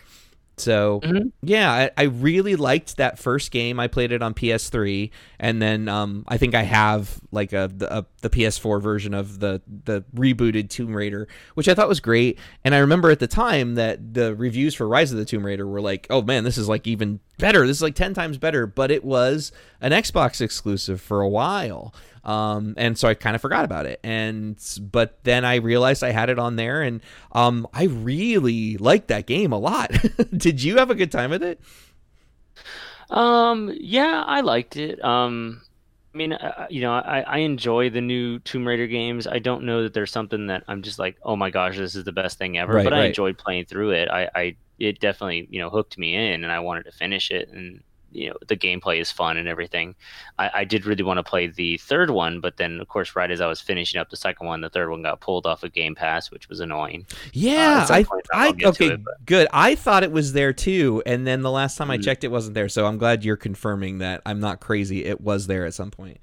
So mm-hmm. yeah, I, I, really liked that first game. I played it on PS3, and then um, I think I have like a the, a the, PS4 version of the the rebooted Tomb Raider, which I thought was great. And I remember at the time that the reviews for Rise of the Tomb Raider were like, "Oh man, this is like even better. This is like ten times better." But it was an Xbox exclusive for a while. Um, and so I kind of forgot about it. And but then I realized I had it on there, and um, I really liked that game a lot. Did you have a good time with it? Um, yeah, I liked it. Um, I mean, uh, you know, I, I enjoy the new Tomb Raider games. I don't know that there's something that I'm just like, oh my gosh, this is the best thing ever. Right, but right. I enjoyed playing through it. I, I, it definitely, you know, hooked me in, and I wanted to finish it. And you know the gameplay is fun and everything. I, I, did really want to play the third one, but then of course right as I was finishing up the second one, the third one got pulled off of Game Pass, which was annoying. Yeah, uh, I, I okay, it, good. I thought it was there too, and then the last time mm-hmm. I checked, it wasn't there. So I'm glad you're confirming that I'm not crazy. It was there at some point.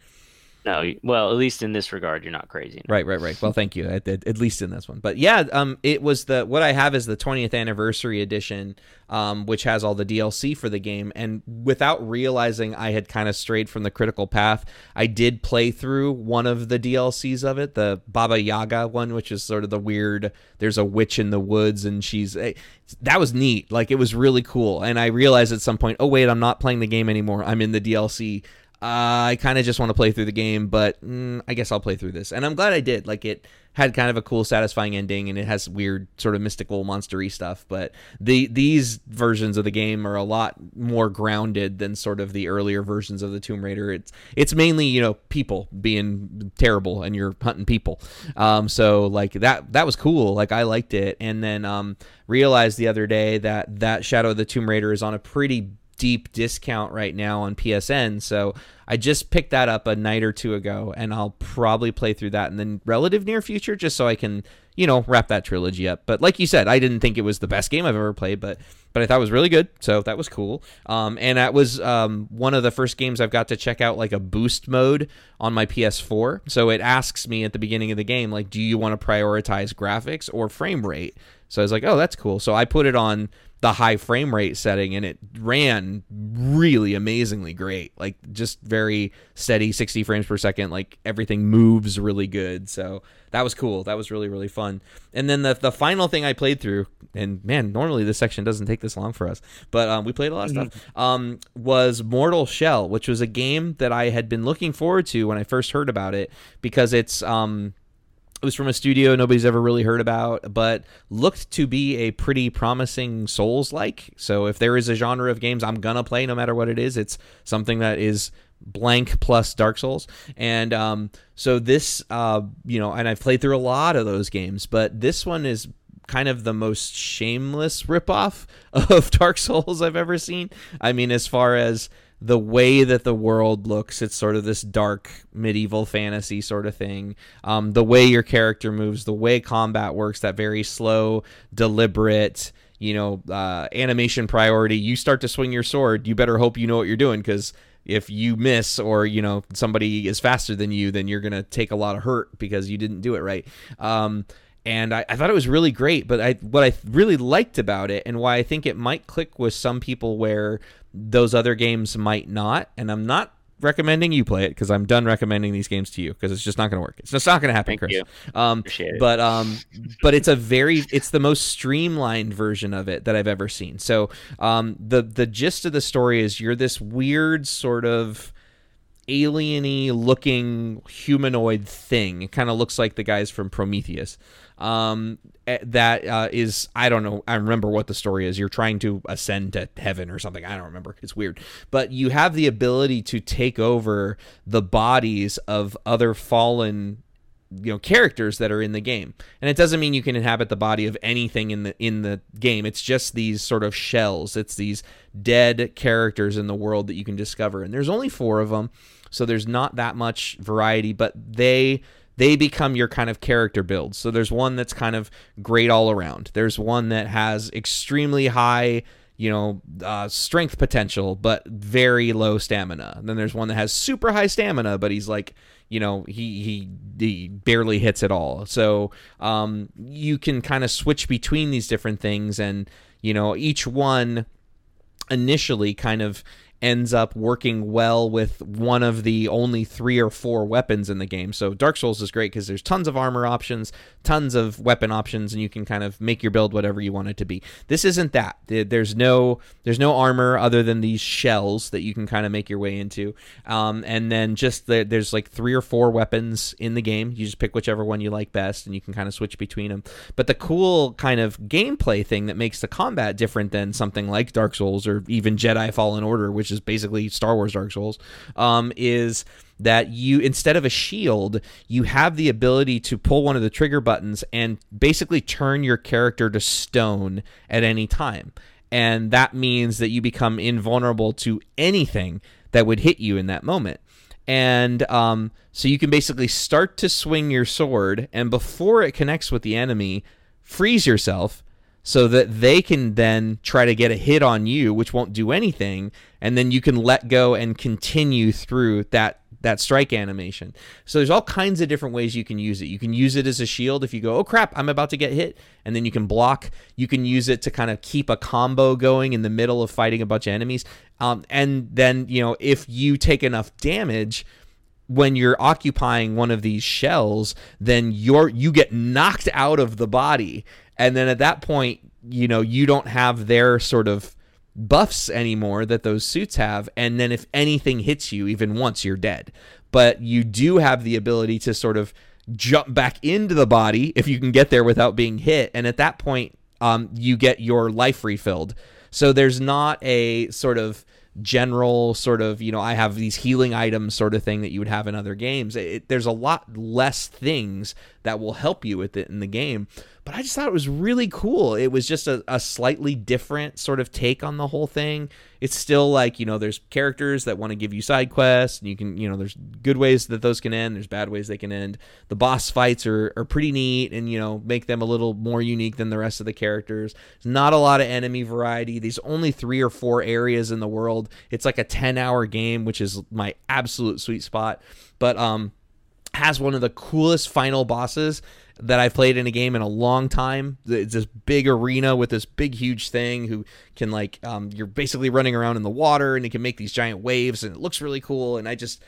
No, well, at least in this regard, you're not crazy. Right, right, right. Well, thank you. At, at, at, least in this one, but yeah, um, it was the what I have is the 20th anniversary edition, um, which has all the DLC for the game. And without realizing, I had kind of strayed from the critical path. I did play through one of the DLCs of it, the Baba Yaga one, which is sort of the weird. There's a witch in the woods, and she's eh, that was neat. Like it was really cool. And I realized at some point, oh wait, I'm not playing the game anymore. I'm in the DLC uh, I kind of just want to play through the game, but mm, I guess I'll play through this. And I'm glad I did. Like it had kind of a cool, satisfying ending, and it has weird, sort of mystical, monstery stuff. But the these versions of the game are a lot more grounded than sort of the earlier versions of the Tomb Raider. It's it's mainly you know people being terrible, and you're hunting people. Um, so like that that was cool. Like I liked it, and then um realized the other day that that Shadow of the Tomb Raider is on a pretty deep discount right now on PSN. So I just picked that up a night or two ago, and I'll probably play through that in the relative near future, just so I can, you know, wrap that trilogy up. But like you said, I didn't think it was the best game I've ever played, but but I thought it was really good, so that was cool. Um, and that was um, one of the first games I've got to check out like a boost mode on my PS4. So it asks me at the beginning of the game, like, do you want to prioritize graphics or frame rate? So I was like, oh, that's cool. So I put it on the high frame rate setting and it ran really amazingly great. Like just very steady 60 frames per second like everything moves really good. So that was cool. That was really really fun. And then the, the final thing i played through and man normally this section doesn't take this long for us but um, we played a lot of stuff mm-hmm. um, was mortal shell which was a game that i had been looking forward to when i first heard about it because it's um, it was from a studio nobody's ever really heard about, but looked to be a pretty promising Souls like. So if there is a genre of games I'm gonna play, no matter what it is, it's something that is blank plus Dark Souls. And um, so this, uh, you know, and I've played through a lot of those games, but this one is kind of the most shameless ripoff of Dark Souls I've ever seen. I mean, as far as the way that the world looks it's sort of this dark medieval fantasy sort of thing um, the way your character moves the way combat works that very slow deliberate you know uh, animation priority you start to swing your sword you better hope you know what you're doing because if you miss or you know somebody is faster than you, then you're gonna take a lot of hurt because you didn't do it right. Um, and I, I, thought it was really great. But I, what I really liked about it, and why I think it might click with some people where those other games might not, and I'm not recommending you play it because I'm done recommending these games to you because it's just not going to work. It's just not going to happen, Thank Chris. You. Um, but um, but it's a very it's the most streamlined version of it that I've ever seen. So um, the the gist of the story is you're this weird sort of alieny looking humanoid thing. It kind of looks like the guys from Prometheus. Um, eh, that uh, is, I don't know. I remember what the story is. You're trying to ascend to heaven or something. I don't remember. It's weird. But you have the ability to take over the bodies of other fallen you know characters that are in the game and it doesn't mean you can inhabit the body of anything in the in the game it's just these sort of shells it's these dead characters in the world that you can discover and there's only 4 of them so there's not that much variety but they they become your kind of character builds so there's one that's kind of great all around there's one that has extremely high you know, uh, strength potential, but very low stamina. And then there's one that has super high stamina, but he's like, you know, he he, he barely hits at all. So um, you can kind of switch between these different things, and you know, each one initially kind of ends up working well with one of the only three or four weapons in the game. So Dark Souls is great because there's tons of armor options, tons of weapon options, and you can kind of make your build whatever you want it to be. This isn't that. There's no there's no armor other than these shells that you can kind of make your way into, um, and then just the, there's like three or four weapons in the game. You just pick whichever one you like best, and you can kind of switch between them. But the cool kind of gameplay thing that makes the combat different than something like Dark Souls or even Jedi Fallen Order, which which is basically Star Wars Dark Souls, um, is that you instead of a shield, you have the ability to pull one of the trigger buttons and basically turn your character to stone at any time. And that means that you become invulnerable to anything that would hit you in that moment. And um, so you can basically start to swing your sword, and before it connects with the enemy, freeze yourself so that they can then try to get a hit on you, which won't do anything, and then you can let go and continue through that that strike animation. So there's all kinds of different ways you can use it. You can use it as a shield if you go, "Oh crap, I'm about to get hit," and then you can block. You can use it to kind of keep a combo going in the middle of fighting a bunch of enemies. Um, and then you know if you take enough damage, when you're occupying one of these shells, then you're you get knocked out of the body and then at that point, you know, you don't have their sort of buffs anymore that those suits have. And then if anything hits you, even once, you're dead. But you do have the ability to sort of jump back into the body if you can get there without being hit. And at that point, um, you get your life refilled. So there's not a sort of general sort of you know I have these healing items sort of thing that you would have in other games. It, there's a lot less things that will help you with it in the game but I just thought it was really cool. It was just a, a slightly different sort of take on the whole thing. It's still like, you know, there's characters that want to give you side quests, and you can, you know, there's good ways that those can end, there's bad ways they can end. The boss fights are, are pretty neat and, you know, make them a little more unique than the rest of the characters. There's not a lot of enemy variety. These only three or four areas in the world. It's like a 10 hour game, which is my absolute sweet spot. But, um, has one of the coolest final bosses that I've played in a game in a long time. It's this big arena with this big, huge thing who can like um, you're basically running around in the water and it can make these giant waves and it looks really cool. And I just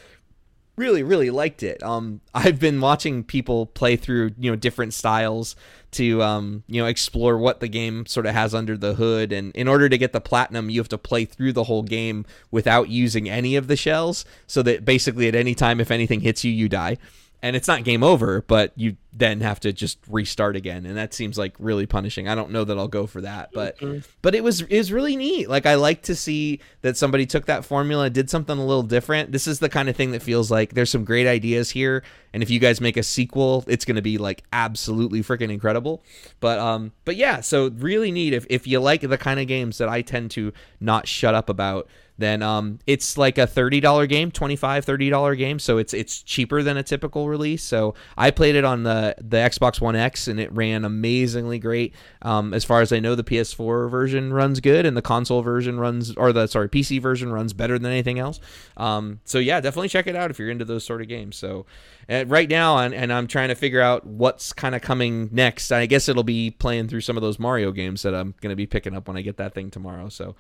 really, really liked it. Um, I've been watching people play through you know different styles to um, you know explore what the game sort of has under the hood. And in order to get the platinum, you have to play through the whole game without using any of the shells, so that basically at any time if anything hits you, you die and it's not game over, but you then have to just restart again, and that seems like really punishing. I don't know that I'll go for that, but mm-hmm. but it was was really neat. Like I like to see that somebody took that formula, did something a little different. This is the kind of thing that feels like there's some great ideas here, and if you guys make a sequel, it's going to be like absolutely freaking incredible. But um, but yeah, so really neat. If if you like the kind of games that I tend to not shut up about then um, it's like a $30 game, $25, $30 game. So it's it's cheaper than a typical release. So I played it on the the Xbox One X, and it ran amazingly great. Um, as far as I know, the PS4 version runs good, and the console version runs, or the sorry PC version runs better than anything else. Um, so yeah, definitely check it out if you're into those sort of games. So right now, and, and I'm trying to figure out what's kind of coming next. I guess it'll be playing through some of those Mario games that I'm going to be picking up when I get that thing tomorrow. So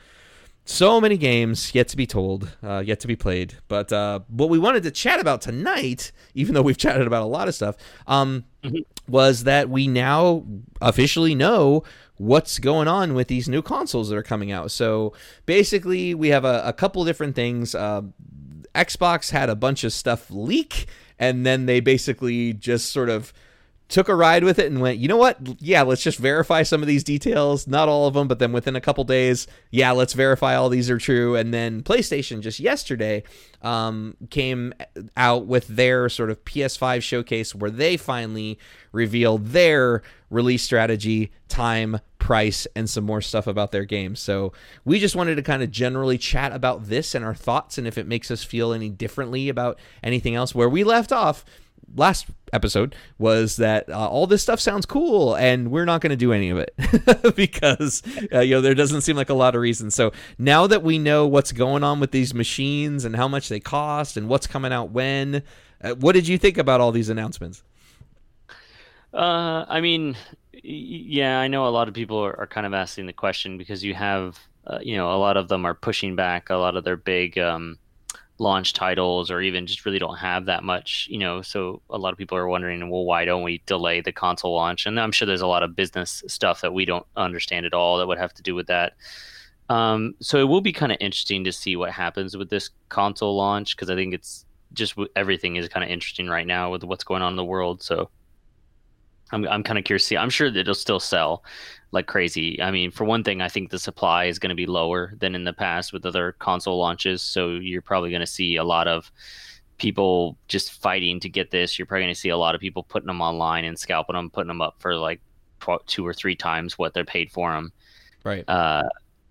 so many games yet to be told, uh, yet to be played. But uh, what we wanted to chat about tonight, even though we've chatted about a lot of stuff, um, mm-hmm. was that we now officially know what's going on with these new consoles that are coming out. So basically, we have a, a couple different things. Uh, Xbox had a bunch of stuff leak, and then they basically just sort of took a ride with it and went, you know what? Yeah, let's just verify some of these details. Not all of them, but then within a couple days, yeah, let's verify all these are true. And then PlayStation just yesterday um, came out with their sort of PS5 showcase where they finally revealed their release strategy, time, price, and some more stuff about their game. So we just wanted to kind of generally chat about this and our thoughts and if it makes us feel any differently about anything else. Where we left off last episode was that uh, all this stuff sounds cool and we're not going to do any of it because uh, you know there doesn't seem like a lot of reasons so now that we know what's going on with these machines and how much they cost and what's coming out when uh, what did you think about all these announcements? Uh, i mean yeah i know a lot of people are, are kind of asking the question because you have uh, you know a lot of them are pushing back a lot of their big um, launch titles or even just really don't have that much, you know. So a lot of people are wondering, well, why don't we delay the console launch? And I'm sure there's a lot of business stuff that we don't understand at all that would have to do with that. Um, so it will be kind of interesting to see what happens with this console launch because I think it's just everything is kind of interesting right now with what's going on in the world. So I'm I'm kind of curious see. I'm sure that it'll still sell like crazy. I mean, for one thing, I think the supply is going to be lower than in the past with other console launches. So you're probably going to see a lot of people just fighting to get this. You're probably going to see a lot of people putting them online and scalping them, putting them up for like two or three times what they're paid for them. Right. Uh,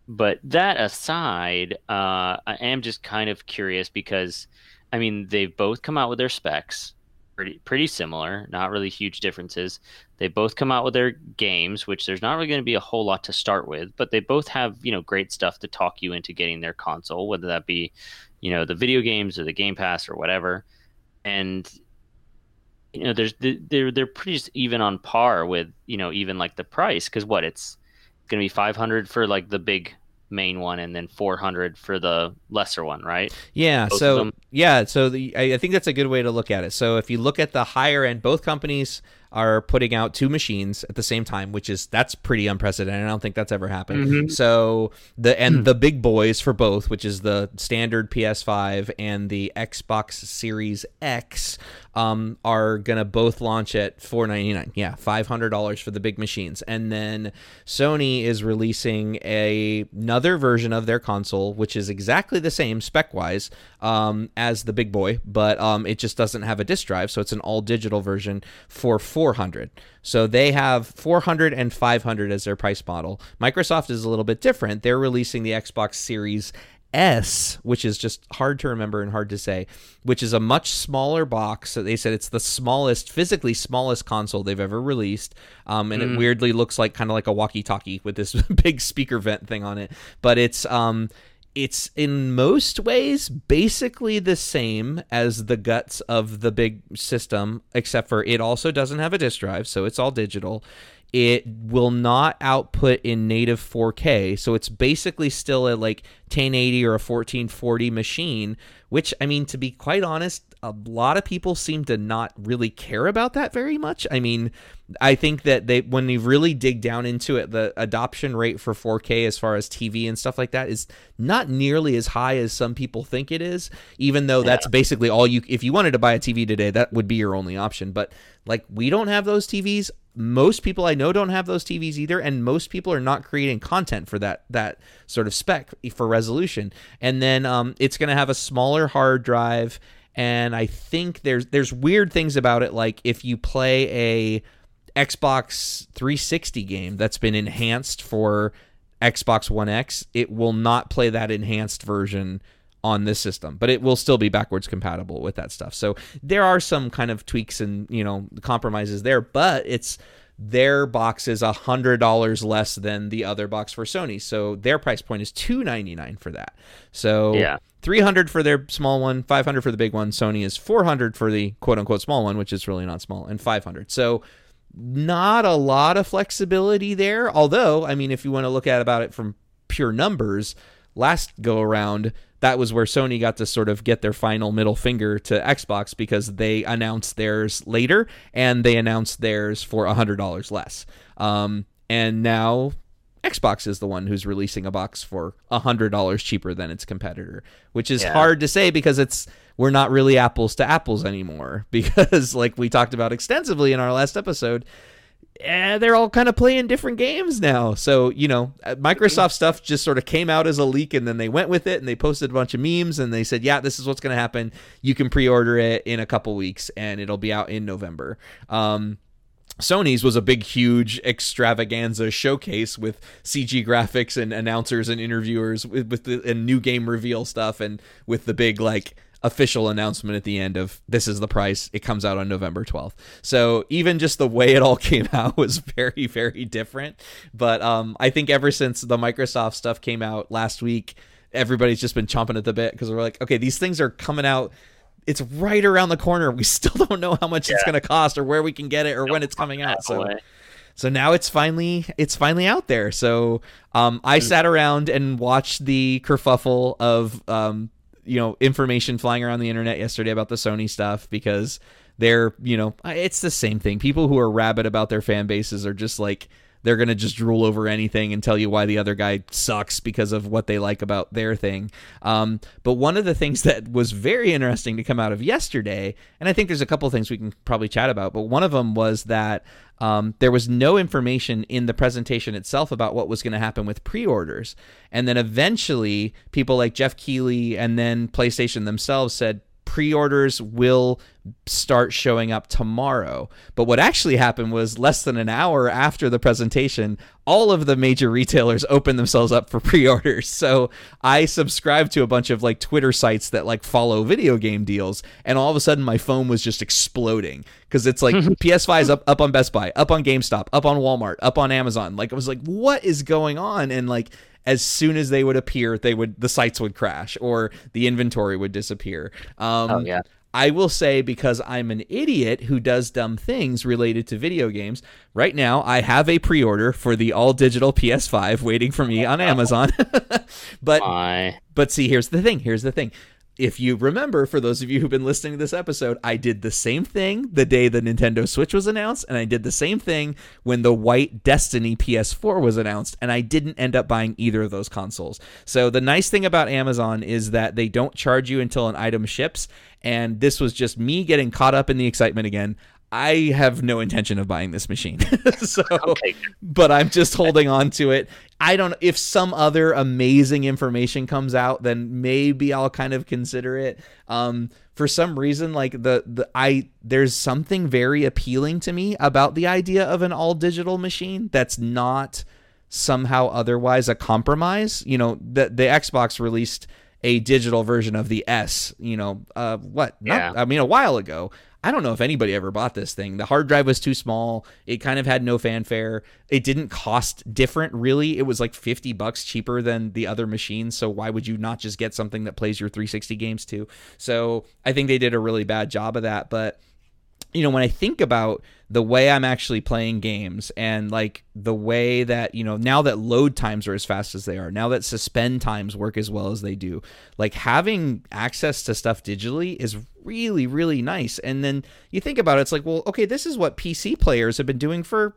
but that aside, uh, I am just kind of curious because, I mean, they've both come out with their specs pretty pretty similar, not really huge differences. They both come out with their games, which there's not really going to be a whole lot to start with, but they both have you know great stuff to talk you into getting their console, whether that be you know the video games or the Game Pass or whatever. And you know, there's they're they're pretty even on par with you know even like the price because what it's going to be 500 for like the big main one and then 400 for the lesser one right yeah both so yeah so the, I, I think that's a good way to look at it so if you look at the higher end both companies are putting out two machines at the same time, which is that's pretty unprecedented. I don't think that's ever happened. Mm-hmm. So the and mm. the big boys for both, which is the standard PS5 and the Xbox Series X, um, are gonna both launch at four ninety nine. Yeah, five hundred dollars for the big machines, and then Sony is releasing a, another version of their console, which is exactly the same spec wise um, as the big boy, but um, it just doesn't have a disk drive, so it's an all digital version for 400. So they have 400 and 500 as their price model. Microsoft is a little bit different. They're releasing the Xbox Series S, which is just hard to remember and hard to say, which is a much smaller box. So they said it's the smallest, physically smallest console they've ever released. Um, and mm. it weirdly looks like kind of like a walkie talkie with this big speaker vent thing on it. But it's um, it's in most ways basically the same as the guts of the big system, except for it also doesn't have a disk drive, so it's all digital. It will not output in native 4K, so it's basically still a like 1080 or a 1440 machine, which I mean to be quite honest, a lot of people seem to not really care about that very much. I mean, I think that they when you really dig down into it, the adoption rate for 4K as far as TV and stuff like that is not nearly as high as some people think it is. Even though that's basically all you if you wanted to buy a TV today, that would be your only option. But like we don't have those TVs. Most people I know don't have those TVs either, and most people are not creating content for that that sort of spec for resolution. And then um, it's going to have a smaller hard drive, and I think there's there's weird things about it, like if you play a Xbox 360 game that's been enhanced for Xbox One X, it will not play that enhanced version on this system, but it will still be backwards compatible with that stuff. So there are some kind of tweaks and you know compromises there, but it's their box is a hundred dollars less than the other box for Sony. So their price point is two ninety nine for that. So Yeah. three hundred for their small one, five hundred for the big one. Sony is four hundred for the quote unquote small one, which is really not small, and five hundred. So not a lot of flexibility there. Although, I mean, if you want to look at about it from pure numbers, last go around, that was where Sony got to sort of get their final middle finger to Xbox because they announced theirs later and they announced theirs for $100 less. Um, and now Xbox is the one who's releasing a box for $100 cheaper than its competitor, which is Yeah. hard to say because it's we're not really apples to apples anymore because like we talked about extensively in our last episode, eh, they're all kind of playing different games now. So, you know, uh, Microsoft stuff just sort of came out as a leak and then they went with it and they posted a bunch of memes and they said, yeah, this is what's going to happen. You can pre order it in a couple weeks and it'll be out in November. Um, Sony's was a big, huge extravaganza showcase with CG graphics and announcers and interviewers with, with the and new game reveal stuff and with the big like official announcement at the end of this is the price. It comes out on November 12th. So even just the way it all came out was very, very different. But um, I think ever since the Microsoft stuff came out last week, everybody's just been chomping at the bit because we're like, okay, these things are coming out. It's right around the corner. We still don't know how much it's going to cost or where we can get it or when it's coming out. So Away. so now it's finally it's finally out there. So um, I sat around and watched the kerfuffle of um, you know information flying around the internet yesterday about the Sony stuff because they're you know it's the same thing. People who are rabid about their fan bases are just like they're gonna just drool over anything and tell you why the other guy sucks because of what they like about their thing. Um, but one of the things that was very interesting to come out of yesterday, and I think there's a couple things we can probably chat about, but one of them was that um, there was no information in the presentation itself about what was going to happen with pre-orders, and then eventually people like Geoff Keighley and then PlayStation themselves said pre-orders will start showing up tomorrow. But what actually happened was less than an hour after the presentation, all of the major retailers opened themselves up for pre-orders. So I subscribed to a bunch of like Twitter sites that like follow video game deals, and all of a sudden my phone was just exploding because it's like PS5 is up up on Best Buy, up on GameStop, up on Walmart, up on Amazon. Like I was like, what is going on? And like as soon as they would appear, they would the sites would crash or the inventory would disappear. Um, Oh yeah. I will say because I'm an idiot who does dumb things related to video games. Right now, I have a pre-order for the all digital PS5 waiting for me on Amazon. but My. but see, here's the thing. Here's the thing. If you remember, for those of you who've been listening to this episode, I did the same thing the day the Nintendo Switch was announced, and I did the same thing when the white Destiny PS4 was announced, and I didn't end up buying either of those consoles. So the nice thing about Amazon is that they don't charge you until an item ships, and this was just me getting caught up in the excitement again. I have no intention of buying this machine. so Okay. but I'm just holding on to it. I don't if some other amazing information comes out, then maybe I'll kind of consider it. Um, for some reason, like the the I there's something very appealing to me about the idea of an all digital machine that's not somehow otherwise a compromise. You know, the the Xbox released a digital version of the S, you know, uh what? Not, Yeah. I mean a while ago. I don't know if anybody ever bought this thing. The hard drive was too small. It kind of had no fanfare. It didn't cost different really. It was like 50 bucks cheaper than the other machines, so why would you not just get something that plays your 360 games too? So, I think they did a really bad job of that, but you know, when I think about the way I'm actually playing games and like the way that, you know, now that load times are as fast as they are, now that suspend times work as well as they do, like having access to stuff digitally is really, really nice. And then you think about it, it's like, well, okay, this is what PC players have been doing for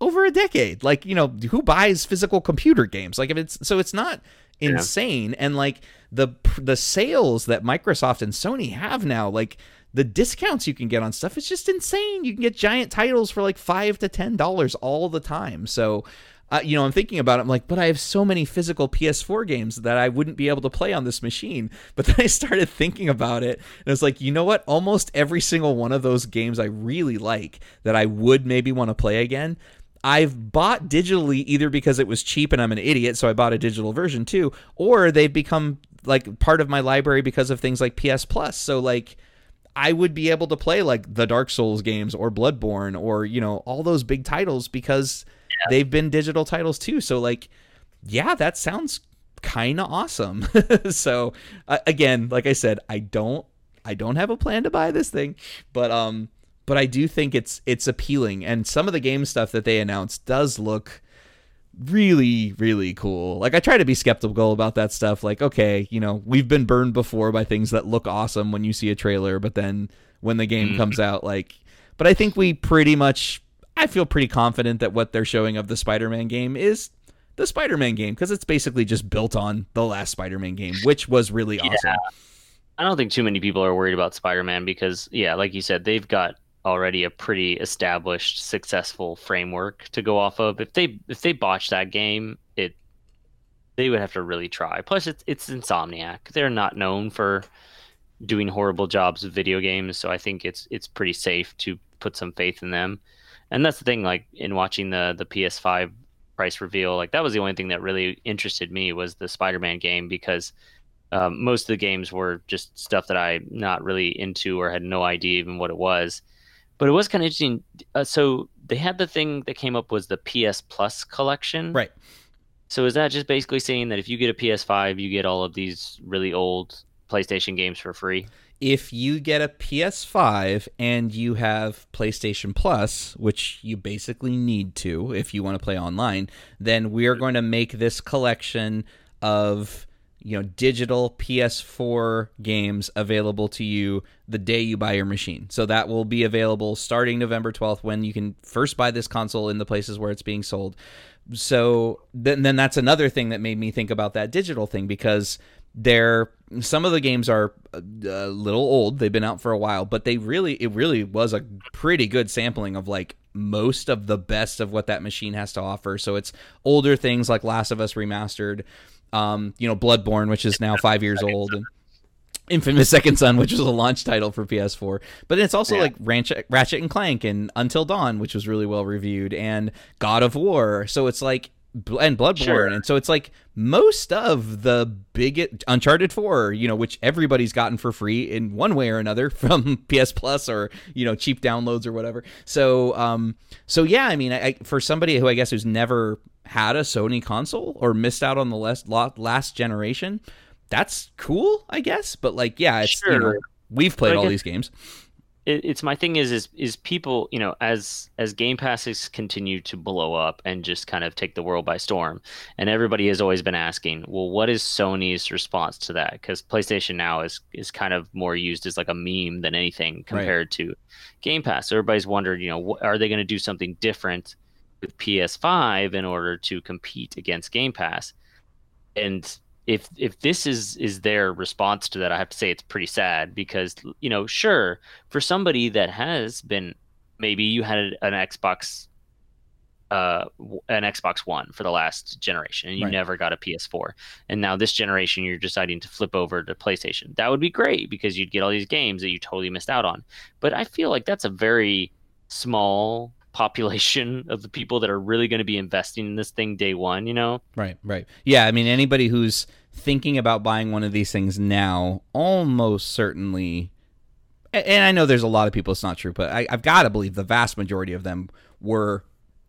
over a decade. Like, you know, who buys physical computer games? Like if it's so it's not insane and like the the sales that Microsoft and Sony have now, like the discounts you can get on stuff is just insane. You can get giant titles for like 5 to 10 dollars all the time. So uh, you know, I'm thinking about it. I'm like, but I have so many physical PS4 games that I wouldn't be able to play on this machine. But then I started thinking about it, and I was like, you know what? Almost every single one of those games I really like that I would maybe want to play again. I've bought digitally either because it was cheap and I'm an idiot, so I bought a digital version too, or they've become like part of my library because of things like PS Plus. So like I would be able to play like the Dark Souls games or Bloodborne or you know all those big titles because yeah. they've been digital titles too. So like yeah, that sounds kind of awesome. so uh, again, like I said, I don't I don't have a plan to buy this thing, but um but I do think it's it's appealing and some of the game stuff that they announced does look really really cool. Like I try to be skeptical about that stuff like okay, you know, we've been burned before by things that look awesome when you see a trailer, but then when the game mm. comes out like but I think we pretty much I feel pretty confident that what they're showing of the Spider-Man game is the Spider-Man game because it's basically just built on the last Spider-Man game, which was really yeah. awesome. I don't think too many people are worried about Spider-Man because yeah, like you said, they've got already a pretty established successful framework to go off of. If they if they botch that game, it they would have to really try. Plus it's it's Insomniac. They're not known for doing horrible jobs of video games, so I think it's it's pretty safe to put some faith in them. And that's the thing like in watching the the PS5 price reveal, like that was the only thing that really interested me was the Spider-Man game because um, most of the games were just stuff that I'm not really into or had no idea even what it was. But it was kind of interesting. Uh, so they had the thing that came up was the PS Plus collection. Right. So is that just basically saying that if you get a PS5, you get all of these really old PlayStation games for free? If you get a PS5 and you have PlayStation Plus, which you basically need to if you want to play online, then we are going to make this collection of you know digital PS4 games available to you the day you buy your machine. So that will be available starting November 12th when you can first buy this console in the places where it's being sold. So then then that's another thing that made me think about that digital thing because they're some of the games are uh, a little old. They've been out for a while, but they really it really was a pretty good sampling of like most of the best of what that machine has to offer. So it's older things like Last of Us remastered um, you know, Bloodborne, which is now five years old, and Infamous Second Son, which was a launch title for PS4. But it's also yeah. like Ratchet, Ratchet and Clank and Until Dawn, which was really well reviewed, and God of War. So it's like and Bloodborne, sure. and so it's like most of the big Uncharted Four, you know, which everybody's gotten for free in one way or another from PS Plus or you know cheap downloads or whatever. So, um, so yeah, I mean, I, for somebody who I guess who's never had a Sony console or missed out on the last last generation, that's cool, I guess. But like, yeah, it's sure. you know, we've played all these games. It, it's my thing is is is people you know as as Game Passes continue to blow up and just kind of take the world by storm, and everybody has always been asking, well, what is Sony's response to that? Because PlayStation Now is is kind of more used as like a meme than anything compared right. to Game Pass. So everybody's wondered, you know, are they going to do something different? with PS5 in order to compete against Game Pass. And if if this is is their response to that, I have to say it's pretty sad because you know, sure, for somebody that has been maybe you had an Xbox uh, an Xbox One for the last generation, and you right. never got a PS4. And now this generation, you're deciding to flip over to PlayStation. That would be great because you'd get all these games that you totally missed out on. But I feel like that's a very small population of the people that are really going to be investing in this thing day one, you know? Right, right. Yeah, I mean, anybody who's thinking about buying one of these things now almost certainly. And I know there's a lot of people it's not true, but I, I've got to believe the vast majority of them were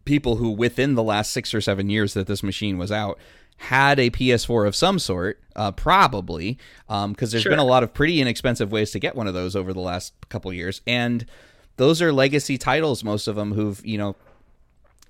people who, within the last six or seven years that this machine was out, had a PS4 of some sort, uh, probably, because um, there's sure. been a lot of pretty inexpensive ways to get one of those over the last couple years. And those are legacy titles, most of them who've, you know,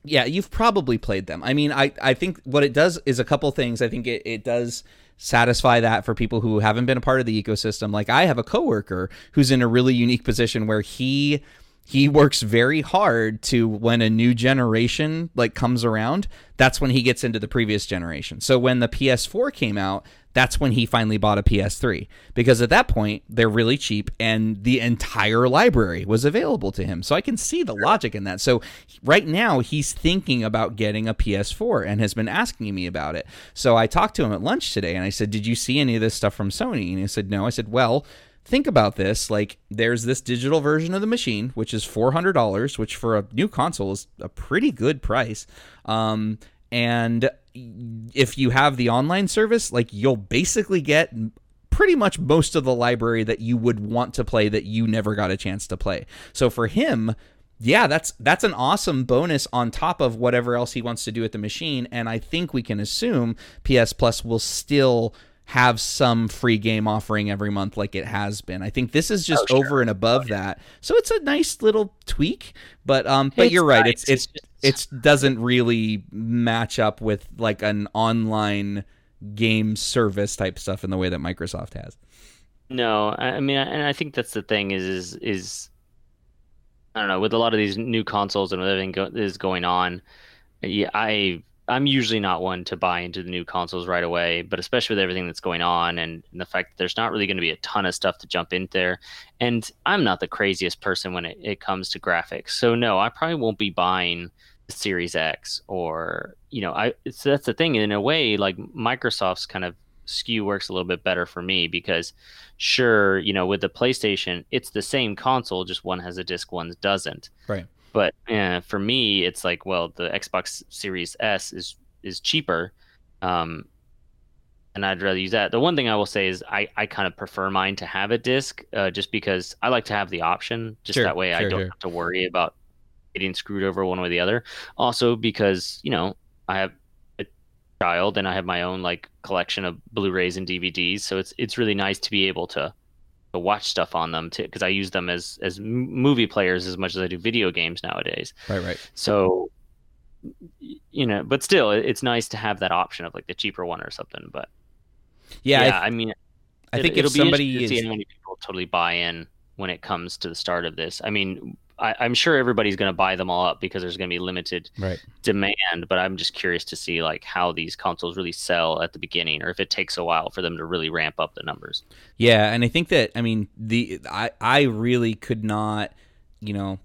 yeah, you've probably played them. I mean, I, I think what it does is a couple things. I think it, it does satisfy that for people who haven't been a part of the ecosystem. Like I have a coworker who's in a really unique position where he he works very hard to when a new generation like comes around that's when he gets into the previous generation so when the ps4 came out that's when he finally bought a PS3 because at that point they're really cheap and the entire library was available to him. So I can see the logic in that. So right now he's thinking about getting a PS4 and has been asking me about it. So I talked to him at lunch today and I said, "Did you see any of this stuff from Sony?" And he said, "No." I said, "Well, think about this like there's this digital version of the machine which is $400 which for a new console is a pretty good price um, and if you have the online service, like you'll basically get pretty much most of the library that you would want to play that you never got a chance to play. So for him, yeah, that's that's an awesome bonus on top of whatever else he wants to do with the machine and I think we can assume PS Plus will still have some free game offering every month like it has been. I think this is just oh, sure. over and above oh, yeah. that. So it's a nice little tweak, but um but it's you're right. Nice. It's it's it doesn't really match up with like an online game service type stuff in the way that Microsoft has. No, I mean and I think that's the thing is is is I don't know, with a lot of these new consoles and everything go- is going on, yeah, I I'm usually not one to buy into the new consoles right away, but especially with everything that's going on and, and the fact that there's not really going to be a ton of stuff to jump in there. And I'm not the craziest person when it, it comes to graphics. So, no, I probably won't be buying the Series X or, you know, I so that's the thing. In a way, like Microsoft's kind of SKU works a little bit better for me because, sure, you know, with the PlayStation, it's the same console, just one has a disc, one doesn't. Right. But uh, for me, it's like, well, the Xbox Series S is is cheaper, um, and I'd rather use that. The one thing I will say is I, I kind of prefer mine to have a disc, uh, just because I like to have the option. Just sure, that way, sure, I don't sure. have to worry about getting screwed over one way or the other. Also, because you know I have a child and I have my own like collection of Blu-rays and DVDs, so it's it's really nice to be able to to watch stuff on them too because I use them as as movie players as much as I do video games nowadays. Right, right. So you know, but still, it's nice to have that option of like the cheaper one or something. But yeah, yeah I, I mean, I think it, if somebody is... see how many people totally buy in when it comes to the start of this. I mean, I, am sure everybody's going to buy them all up because there's going to be limited right. demand. But I'm just curious to see like how these consoles really sell at the beginning, or if it takes a while for them to really ramp up the numbers. Yeah, and I think that I mean the I I really could not, you know.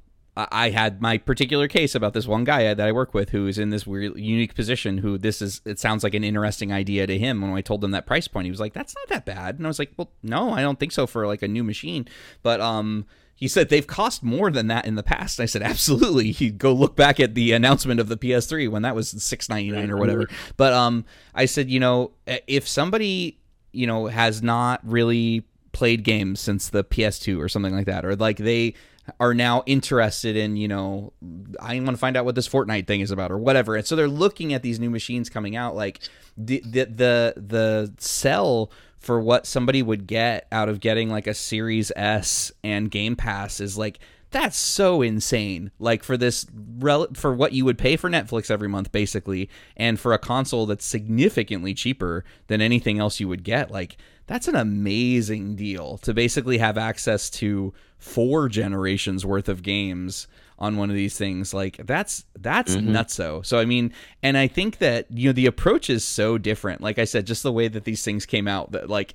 I had my particular case about this one guy that I work with who is in this weird, unique position. Who this is, it sounds like an interesting idea to him. When I told him that price point, he was like, "That's not that bad," and I was like, "Well, no, I don't think so for like a new machine." But um, he said they've cost more than that in the past. I said absolutely. He go look back at the announcement of the PS3 when that was six ninety nine or whatever. But um, I said you know if somebody you know has not really played games since the PS2 or something like that, or like they are now interested in, you know, I want to find out what this Fortnite thing is about or whatever. And so they're looking at these new machines coming out like the the the, the sell for what somebody would get out of getting like a Series S and Game Pass is like that's so insane. Like for this rel- for what you would pay for Netflix every month basically and for a console that's significantly cheaper than anything else you would get. Like that's an amazing deal to basically have access to four generations worth of games on one of these things like that's that's mm-hmm. nutso so i mean and i think that you know the approach is so different like i said just the way that these things came out that like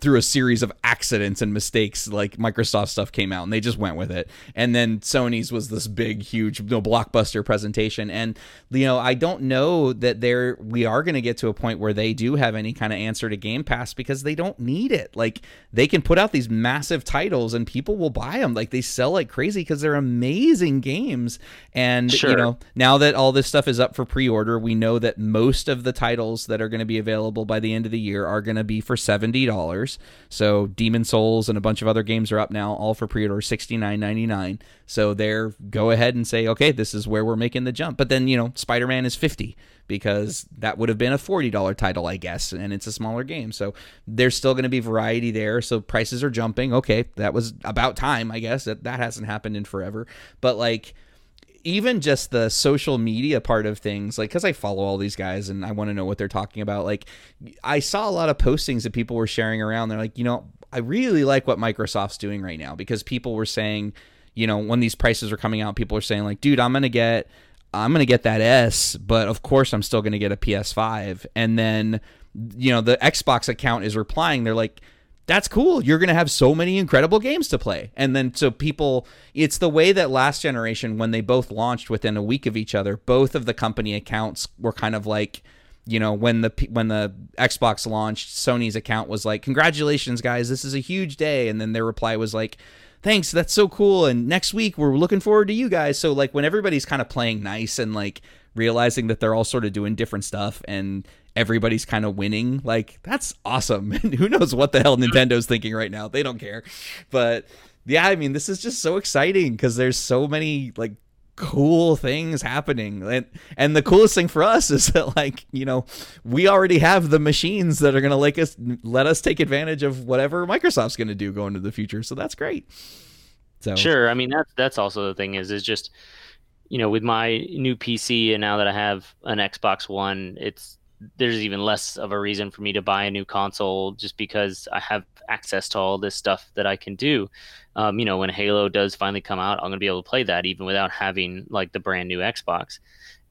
through a series of accidents and mistakes like Microsoft stuff came out and they just went with it. And then Sony's was this big huge you know, blockbuster presentation and you know I don't know that there we are going to get to a point where they do have any kind of answer to Game Pass because they don't need it. Like they can put out these massive titles and people will buy them like they sell like crazy cuz they're amazing games and sure. you know now that all this stuff is up for pre-order we know that most of the titles that are going to be available by the end of the year are going to be for $70 dollars. So Demon Souls and a bunch of other games are up now, all for pre-order, sixty nine ninety nine. So they're go ahead and say, okay, this is where we're making the jump. But then you know, Spider Man is fifty because that would have been a forty dollar title, I guess, and it's a smaller game. So there's still going to be variety there. So prices are jumping. Okay, that was about time, I guess. That that hasn't happened in forever. But like even just the social media part of things, like because I follow all these guys and I want to know what they're talking about. Like, I saw a lot of postings that people were sharing around. They're like, you know, I really like what Microsoft's doing right now because people were saying, you know, when these prices are coming out, people are saying like, dude, I'm gonna get, I'm gonna get that S, but of course I'm still gonna get a PS5. And then, you know, the Xbox account is replying, they're like that's cool. You're going to have so many incredible games to play. And then so people it's the way that last generation when they both launched within a week of each other, both of the company accounts were kind of like you know when the when the Xbox launched, Sony's account was like, "Congratulations, guys! This is a huge day," and then their reply was like, "Thanks, that's so cool." And next week we're looking forward to you guys. So like when everybody's kind of playing nice and like realizing that they're all sort of doing different stuff and everybody's kind of winning. Like that's awesome. And who knows what the hell Nintendo's thinking right now? They don't care. But yeah, I mean, this is just so exciting because there's so many like cool things happening and and the coolest thing for us is that like you know we already have the machines that are going to like us let us take advantage of whatever microsoft's going to do going into the future so that's great so sure i mean that's that's also the thing is is just you know with my new pc and now that i have an xbox one it's there's even less of a reason for me to buy a new console just because I have access to all this stuff that I can do. Um, you know, when Halo does finally come out, I'm to be able to play that even without having like the brand new Xbox.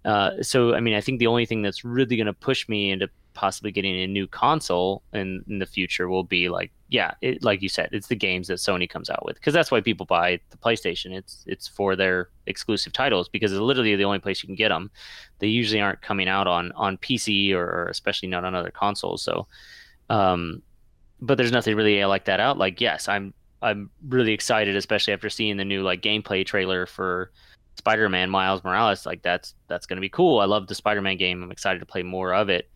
Uh, so, I mean, I think the only thing that's really to push me into possibly getting a new console in, in the future will be like yeah it, like you said it's the games that sony comes out with. Because that's why people buy the playstation. It's it's for their exclusive titles because it's literally the only place you can get them they usually aren't coming out on on pc or, or especially not on other consoles. So um but there's nothing really like that out. Like yes i'm i'm really excited especially after seeing the new like gameplay trailer for spider-man miles morales. Like that's that's going to be cool. I love the spider-man game. I'm excited to play more of it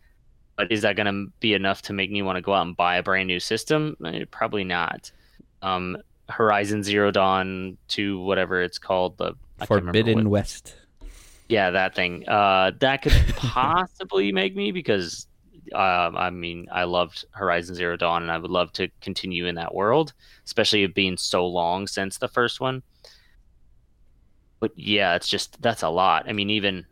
but is that going to be enough to make me want to go out and buy a brand new system? Eh, probably not. Um, Horizon Zero Dawn to whatever it's called, the Forbidden West. Yeah, that thing. Uh, that could possibly make me because uh, I mean, I loved Horizon Zero Dawn, and I would love to continue in that world, especially it being so long since the first one. But yeah, it's just that's a lot. I mean, even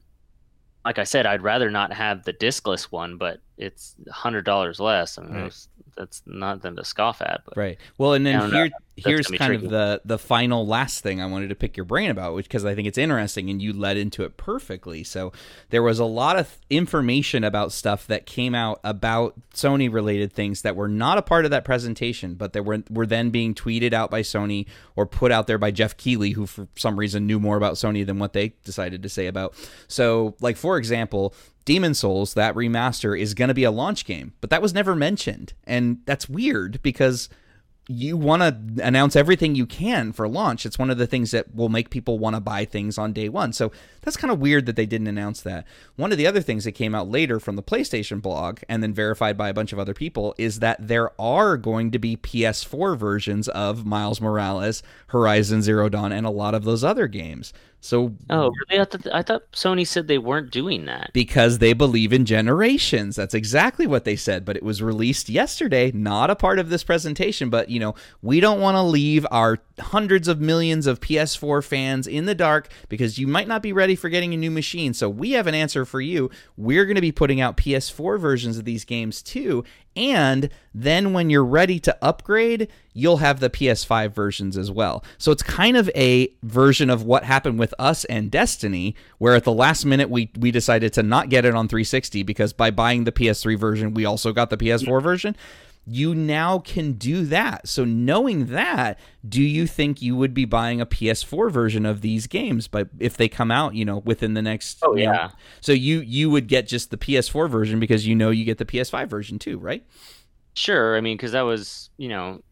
like I said, I'd rather not have the discless one, but it's hundred dollars less. I mean, right. that's not them to scoff at. But right. Well, and then here, here's kind tricky. of the the final last thing I wanted to pick your brain about, which because I think it's interesting, and you led into it perfectly. So there was a lot of information about stuff that came out about Sony related things that were not a part of that presentation, but that were were then being tweeted out by Sony or put out there by Geoff Keighley, who for some reason knew more about Sony than what they decided to say about. So, like for example, Demon Souls, that remaster, is going to be a launch game, but that was never mentioned. And that's weird because you want to announce everything you can for launch. It's one of the things that will make people want to buy things on day one. So that's kind of weird that they didn't announce that. One of the other things that came out later from the PlayStation blog and then verified by a bunch of other people is that there are going to be PS4 versions of Miles Morales, Horizon Zero Dawn, and a lot of those other games. So oh, really? I thought, I thought Sony said they weren't doing that because they believe in generations. That's exactly what they said. But it was released yesterday, not a part of this presentation. But you know, we don't want to leave our hundreds of millions of PS4 fans in the dark because you might not be ready for getting a new machine. So we have an answer for you. We're going to be putting out PS4 versions of these games too, and then when you're ready to upgrade, you'll have the PS5 versions as well. So it's kind of a version of what happened with us and Destiny, where at the last minute we we decided to not get it on 360 because by buying the PS3 version, we also got the PS4 version you now can do that. So knowing that, do you think you would be buying a PS4 version of these games but if they come out, you know, within the next Oh yeah. Know, so you you would get just the PS4 version because you know you get the PS5 version too, right? Sure. I mean, cuz that was, you know,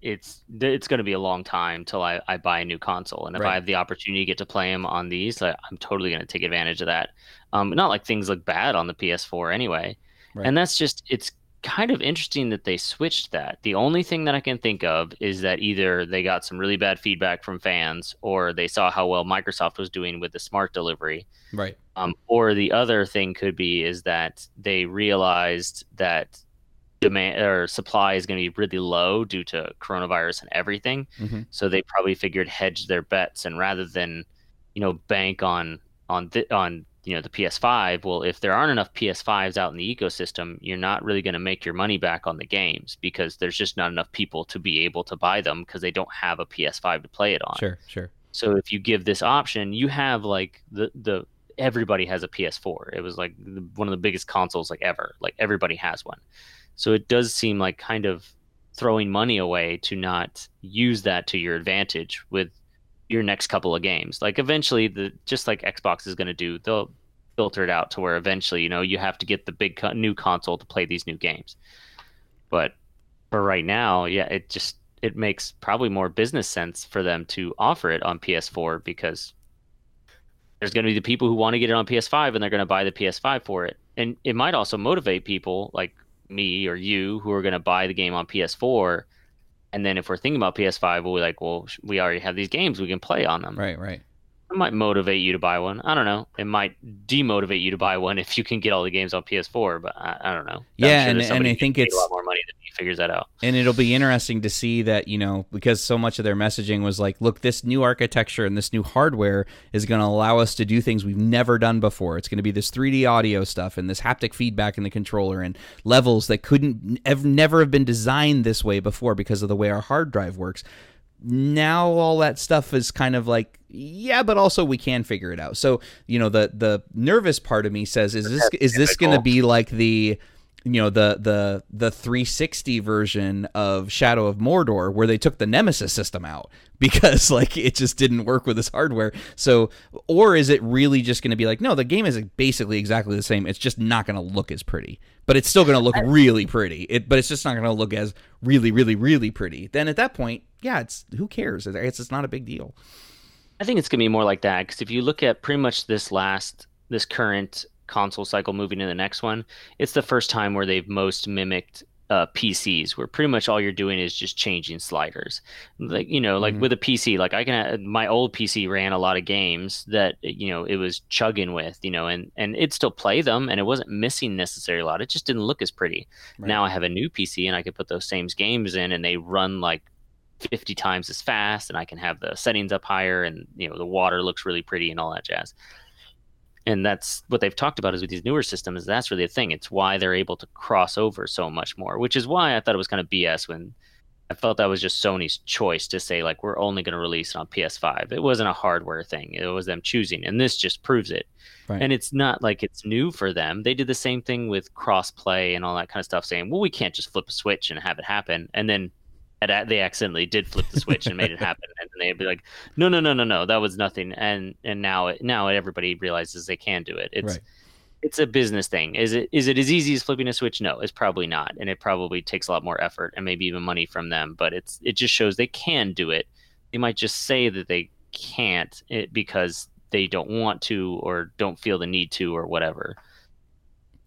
it's it's going to be a long time till I, I buy a new console and if right. i have the opportunity to get to play them on these I, i'm totally going to take advantage of that um, not like things look bad on the ps4 anyway right. and that's just it's kind of interesting that they switched that. The only thing that I can think of is that either they got some really bad feedback from fans or they saw how well Microsoft was doing with the smart delivery. Right. Um, or the other thing could be is that they realized that demand or supply is going to be really low due to coronavirus and everything. Mm-hmm. So they probably figured hedge their bets and rather than, you know, bank on on th- on you know the PS5 well if there aren't enough PS5s out in the ecosystem you're not really going to make your money back on the games because there's just not enough people to be able to buy them because they don't have a PS5 to play it on. Sure sure. So if you give this option you have like the the everybody has a PS4 it was like one of the biggest consoles like ever. Like everybody has one. So it does seem like kind of throwing money away to not use that to your advantage with your next couple of games. Like eventually, the just like Xbox is going to do, they'll filter it out to where eventually, you know, you have to get the big co- new console to play these new games. But for right now, yeah, it just it makes probably more business sense for them to offer it on PS4 because there's going to be the people who want to get it on PS5 and they're going to buy the PS5 for it. And it might also motivate people like me or you who are going to buy the game on PS4. And then if we're thinking about PS5, we'll be like, well, we already have these games we can play on them. Right, right. It might motivate you to buy one. I don't know. It might demotivate you to buy one if you can get all the games on PS4. But I, I don't know. Yeah, sure and, and I think it's a lot more money than figures that out. And it'll be interesting to see that you know because so much of their messaging was like, look, this new architecture and this new hardware is going to allow us to do things we've never done before. It's going to be this 3D audio stuff and this haptic feedback in the controller and levels that couldn't have never have been designed this way before because of the way our hard drive works now all that stuff is kind of like yeah but also we can figure it out so you know the the nervous part of me says is this is this going to be like the you know the the the 360 version of Shadow of Mordor where they took the Nemesis system out because like it just didn't work with this hardware. So or is it really just going to be like no, the game is basically exactly the same. It's just not going to look as pretty. But it's still going to look really pretty. It but it's just not going to look as really really really pretty. Then at that point, yeah, it's who cares? It's it's not a big deal. I think it's going to be more like that cuz if you look at pretty much this last this current console cycle moving to the next one, it's the first time where they've most mimicked uh, PCs, where pretty much all you're doing is just changing sliders. Like you know, like mm-hmm. with a PC, like I can my old PC ran a lot of games that you know it was chugging with, you know, and and it'd still play them, and it wasn't missing necessarily a lot. It just didn't look as pretty. Right. Now I have a new PC, and I can put those same games in, and they run like 50 times as fast and I can have the settings up higher and you know the water looks really pretty and all that jazz and that's what they've talked about is with these newer systems that's really the thing. It's why they're able to cross over so much more which is why i thought it was kind of bs when i felt that was just sony's choice to say like we're only going to release it on ps5 it wasn't a hardware thing. It was them choosing and this just proves it. Right. and it's not like it's new for them. They did the same thing with crossplay and all that kind of stuff saying well we can't just flip a switch and have it happen. And then had they accidentally did flip the switch and made it happen, and they'd be like, "No, no, no, no, no, that was nothing." And and now it, now everybody realizes they can do it. It's right. it's a business thing. Is it is it as easy as flipping a switch? No, it's probably not, and it probably takes a lot more effort and maybe even money from them. But it's it just shows they can do it. They might just say that they can't it because they don't want to or don't feel the need to or whatever.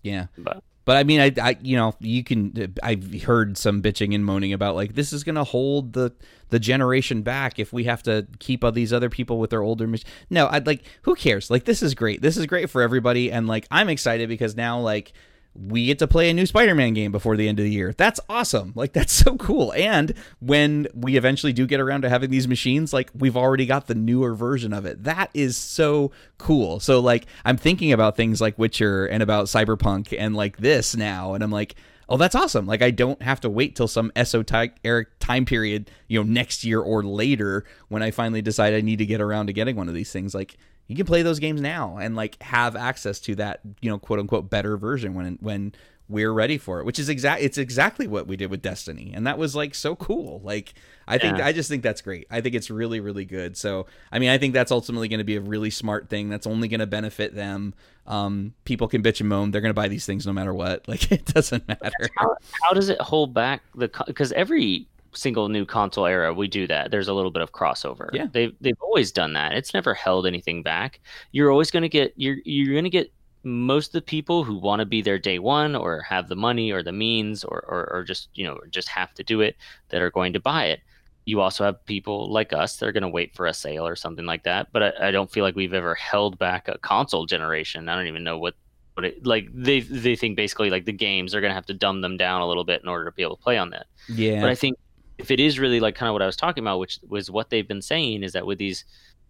Yeah. But but I mean, I, I, you know, you can. I've heard some bitching and moaning about like this is going to hold the the generation back if we have to keep all these other people with their older. No, I'd like. Who cares? Like this is great. This is great for everybody, and like I'm excited because now like we get to play a new Spider-Man game before the end of the year. That's awesome. Like that's so cool. And when we eventually do get around to having these machines, like we've already got the newer version of it. That is so cool. So like I'm thinking about things like Witcher and about Cyberpunk and like this now and I'm like, "Oh, that's awesome. Like I don't have to wait till some esoteric time period, you know, next year or later when I finally decide I need to get around to getting one of these things. Like you can play those games now and like have access to that you know quote unquote better version when when we're ready for it which is exact it's exactly what we did with destiny and that was like so cool. Like i think i just think that's great. I think it's really really good. So i mean i think that's ultimately going to be a really smart thing that's only going to benefit them. Um, people can bitch and moan. They're going to buy these things no matter what. Like it doesn't matter. How, how does it hold back the because every single new console era, we do that. There's a little bit of crossover. Yeah, they've they've always done that. It's never held anything back. You're always going to get you're you're going to get most of the people who want to be there day one or have the money or the means or, or, or just you know just have to do it that are going to buy it you also have people like us that are going to wait for a sale or something like that but I, I, don't feel like we've ever held back a console generation i don't even know what what it like they they think basically like the games are going to have to dumb them down a little bit in order to be able to play on that yeah but i think if it is really like kind of what I was talking about, which was what they've been saying, is that with these,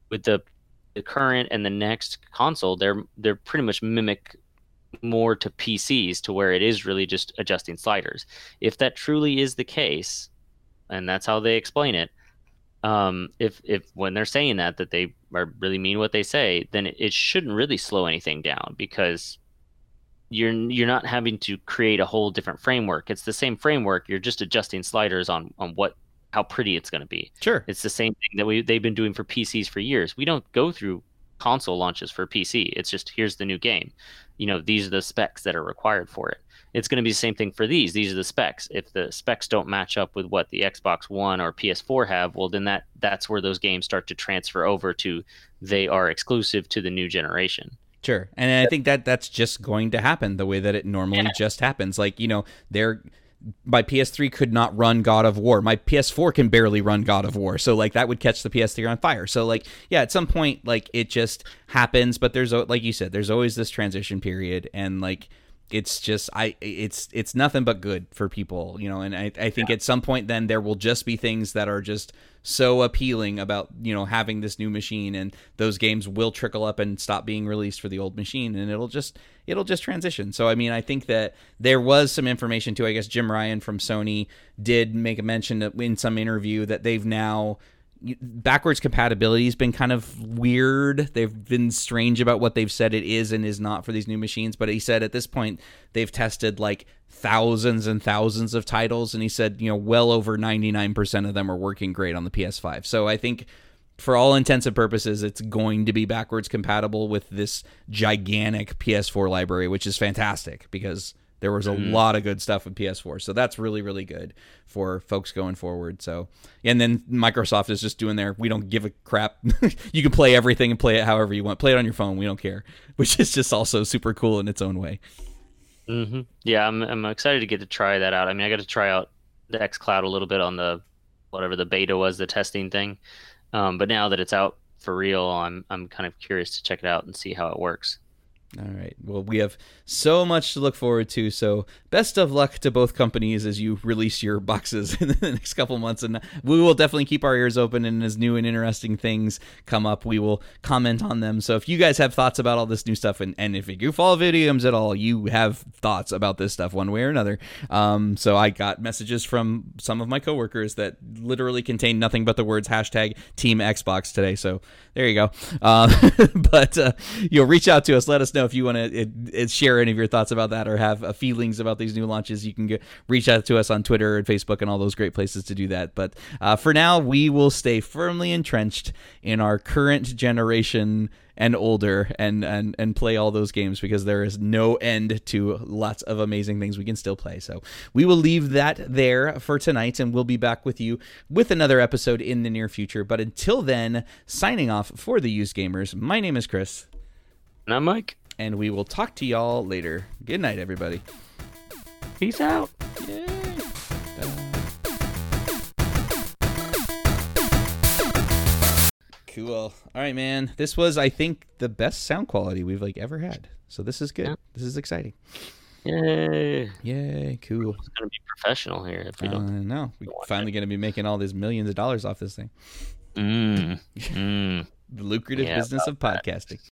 with the the current and the next console, they're they're pretty much mimic more to PCs to where it is really just adjusting sliders. If that truly is the case, and that's how they explain it, um, if if when they're saying that that they are really mean what they say, then it, it shouldn't really slow anything down because you're you're not having to create a whole different framework. It's the same framework. You're just adjusting sliders on on what how pretty it's going to be. Sure, it's the same thing that we they've been doing for PCs for years. We don't go through console launches for PC. It's just here's the new game. You know, these are the specs that are required for it. It's going to be the same thing for these. These are the specs. If the specs don't match up with what the Xbox One or PS4 have, well, then that that's where those games start to transfer over to. They are exclusive to the new generation. Sure, and I think that that's just going to happen the way that it normally yeah. just happens. Like you know, they're my PS3 could not run God of War. My PS4 can barely run God of War. So like that would catch the PS3 on fire. So like yeah, at some point like it just happens, but there's like you said, there's always this transition period and like it's just I it's it's nothing but good for people, you know, and I, I think yeah. at some point then there will just be things that are just so appealing about, you know, having this new machine and those games will trickle up and stop being released for the old machine and it'll just it'll just transition. So I mean I think that there was some information too. I guess Jim Ryan from Sony did make a mention in some interview that they've now backwards compatibility has been kind of weird. They've been strange about what they've said it is and is not for these new machines. But he said at this point they've tested like thousands and thousands of titles, and he said you know well over ninety nine percent of them are working great on the PS5. So I think for all intents and purposes, it's going to be backwards compatible with this gigantic PS4 library, which is fantastic because there was a mm. lot of good stuff with PS4, so that's really really good for folks going forward. So, and then Microsoft is just doing their we don't give a crap. you can play everything and play it however you want. Play it on your phone, we don't care, which is just also super cool in its own way. Mm-hmm. Yeah, I'm I'm excited to get to try that out. I mean, I got to try out the X Cloud a little bit on the whatever the beta was, the testing thing. Um, but now that it's out for real, I'm I'm kind of curious to check it out and see how it works. All right. Well, we have so much to look forward to. So, best of luck to both companies as you release your boxes in the next couple months. And we will definitely keep our ears open. And as new and interesting things come up, we will comment on them. So, if you guys have thoughts about all this new stuff, and, and if you follow video games at all, you have thoughts about this stuff one way or another. Um, so, I got messages from some of my coworkers that literally contain nothing but the words hashtag Team Xbox today. So, there you go. Um, but uh, you'll reach out to us. Let us know if you want to share any of your thoughts about that or have uh, feelings about these new launches. You can get, reach out to us on Twitter and Facebook and all those great places to do that. But uh, for now, we will stay firmly entrenched in our current generation and older and, and and play all those games because there is no end to lots of amazing things we can still play. So we will leave that there for tonight and we'll be back with you with another episode in the near future. But until then, signing off for the used gamers, my name is Chris. And I'm Mike and we will talk to y'all later. Good night, everybody. Peace out. Yay. Cool. All right, man. This was, I think, the best sound quality we've like ever had. So this is good. Yeah. This is exciting. Yay! Yay! Cool. It's gonna be professional here if we don't. Uh, no, we're finally gonna be making all these millions of dollars off this thing. Mm. mm. the lucrative yeah, business of podcasting. That.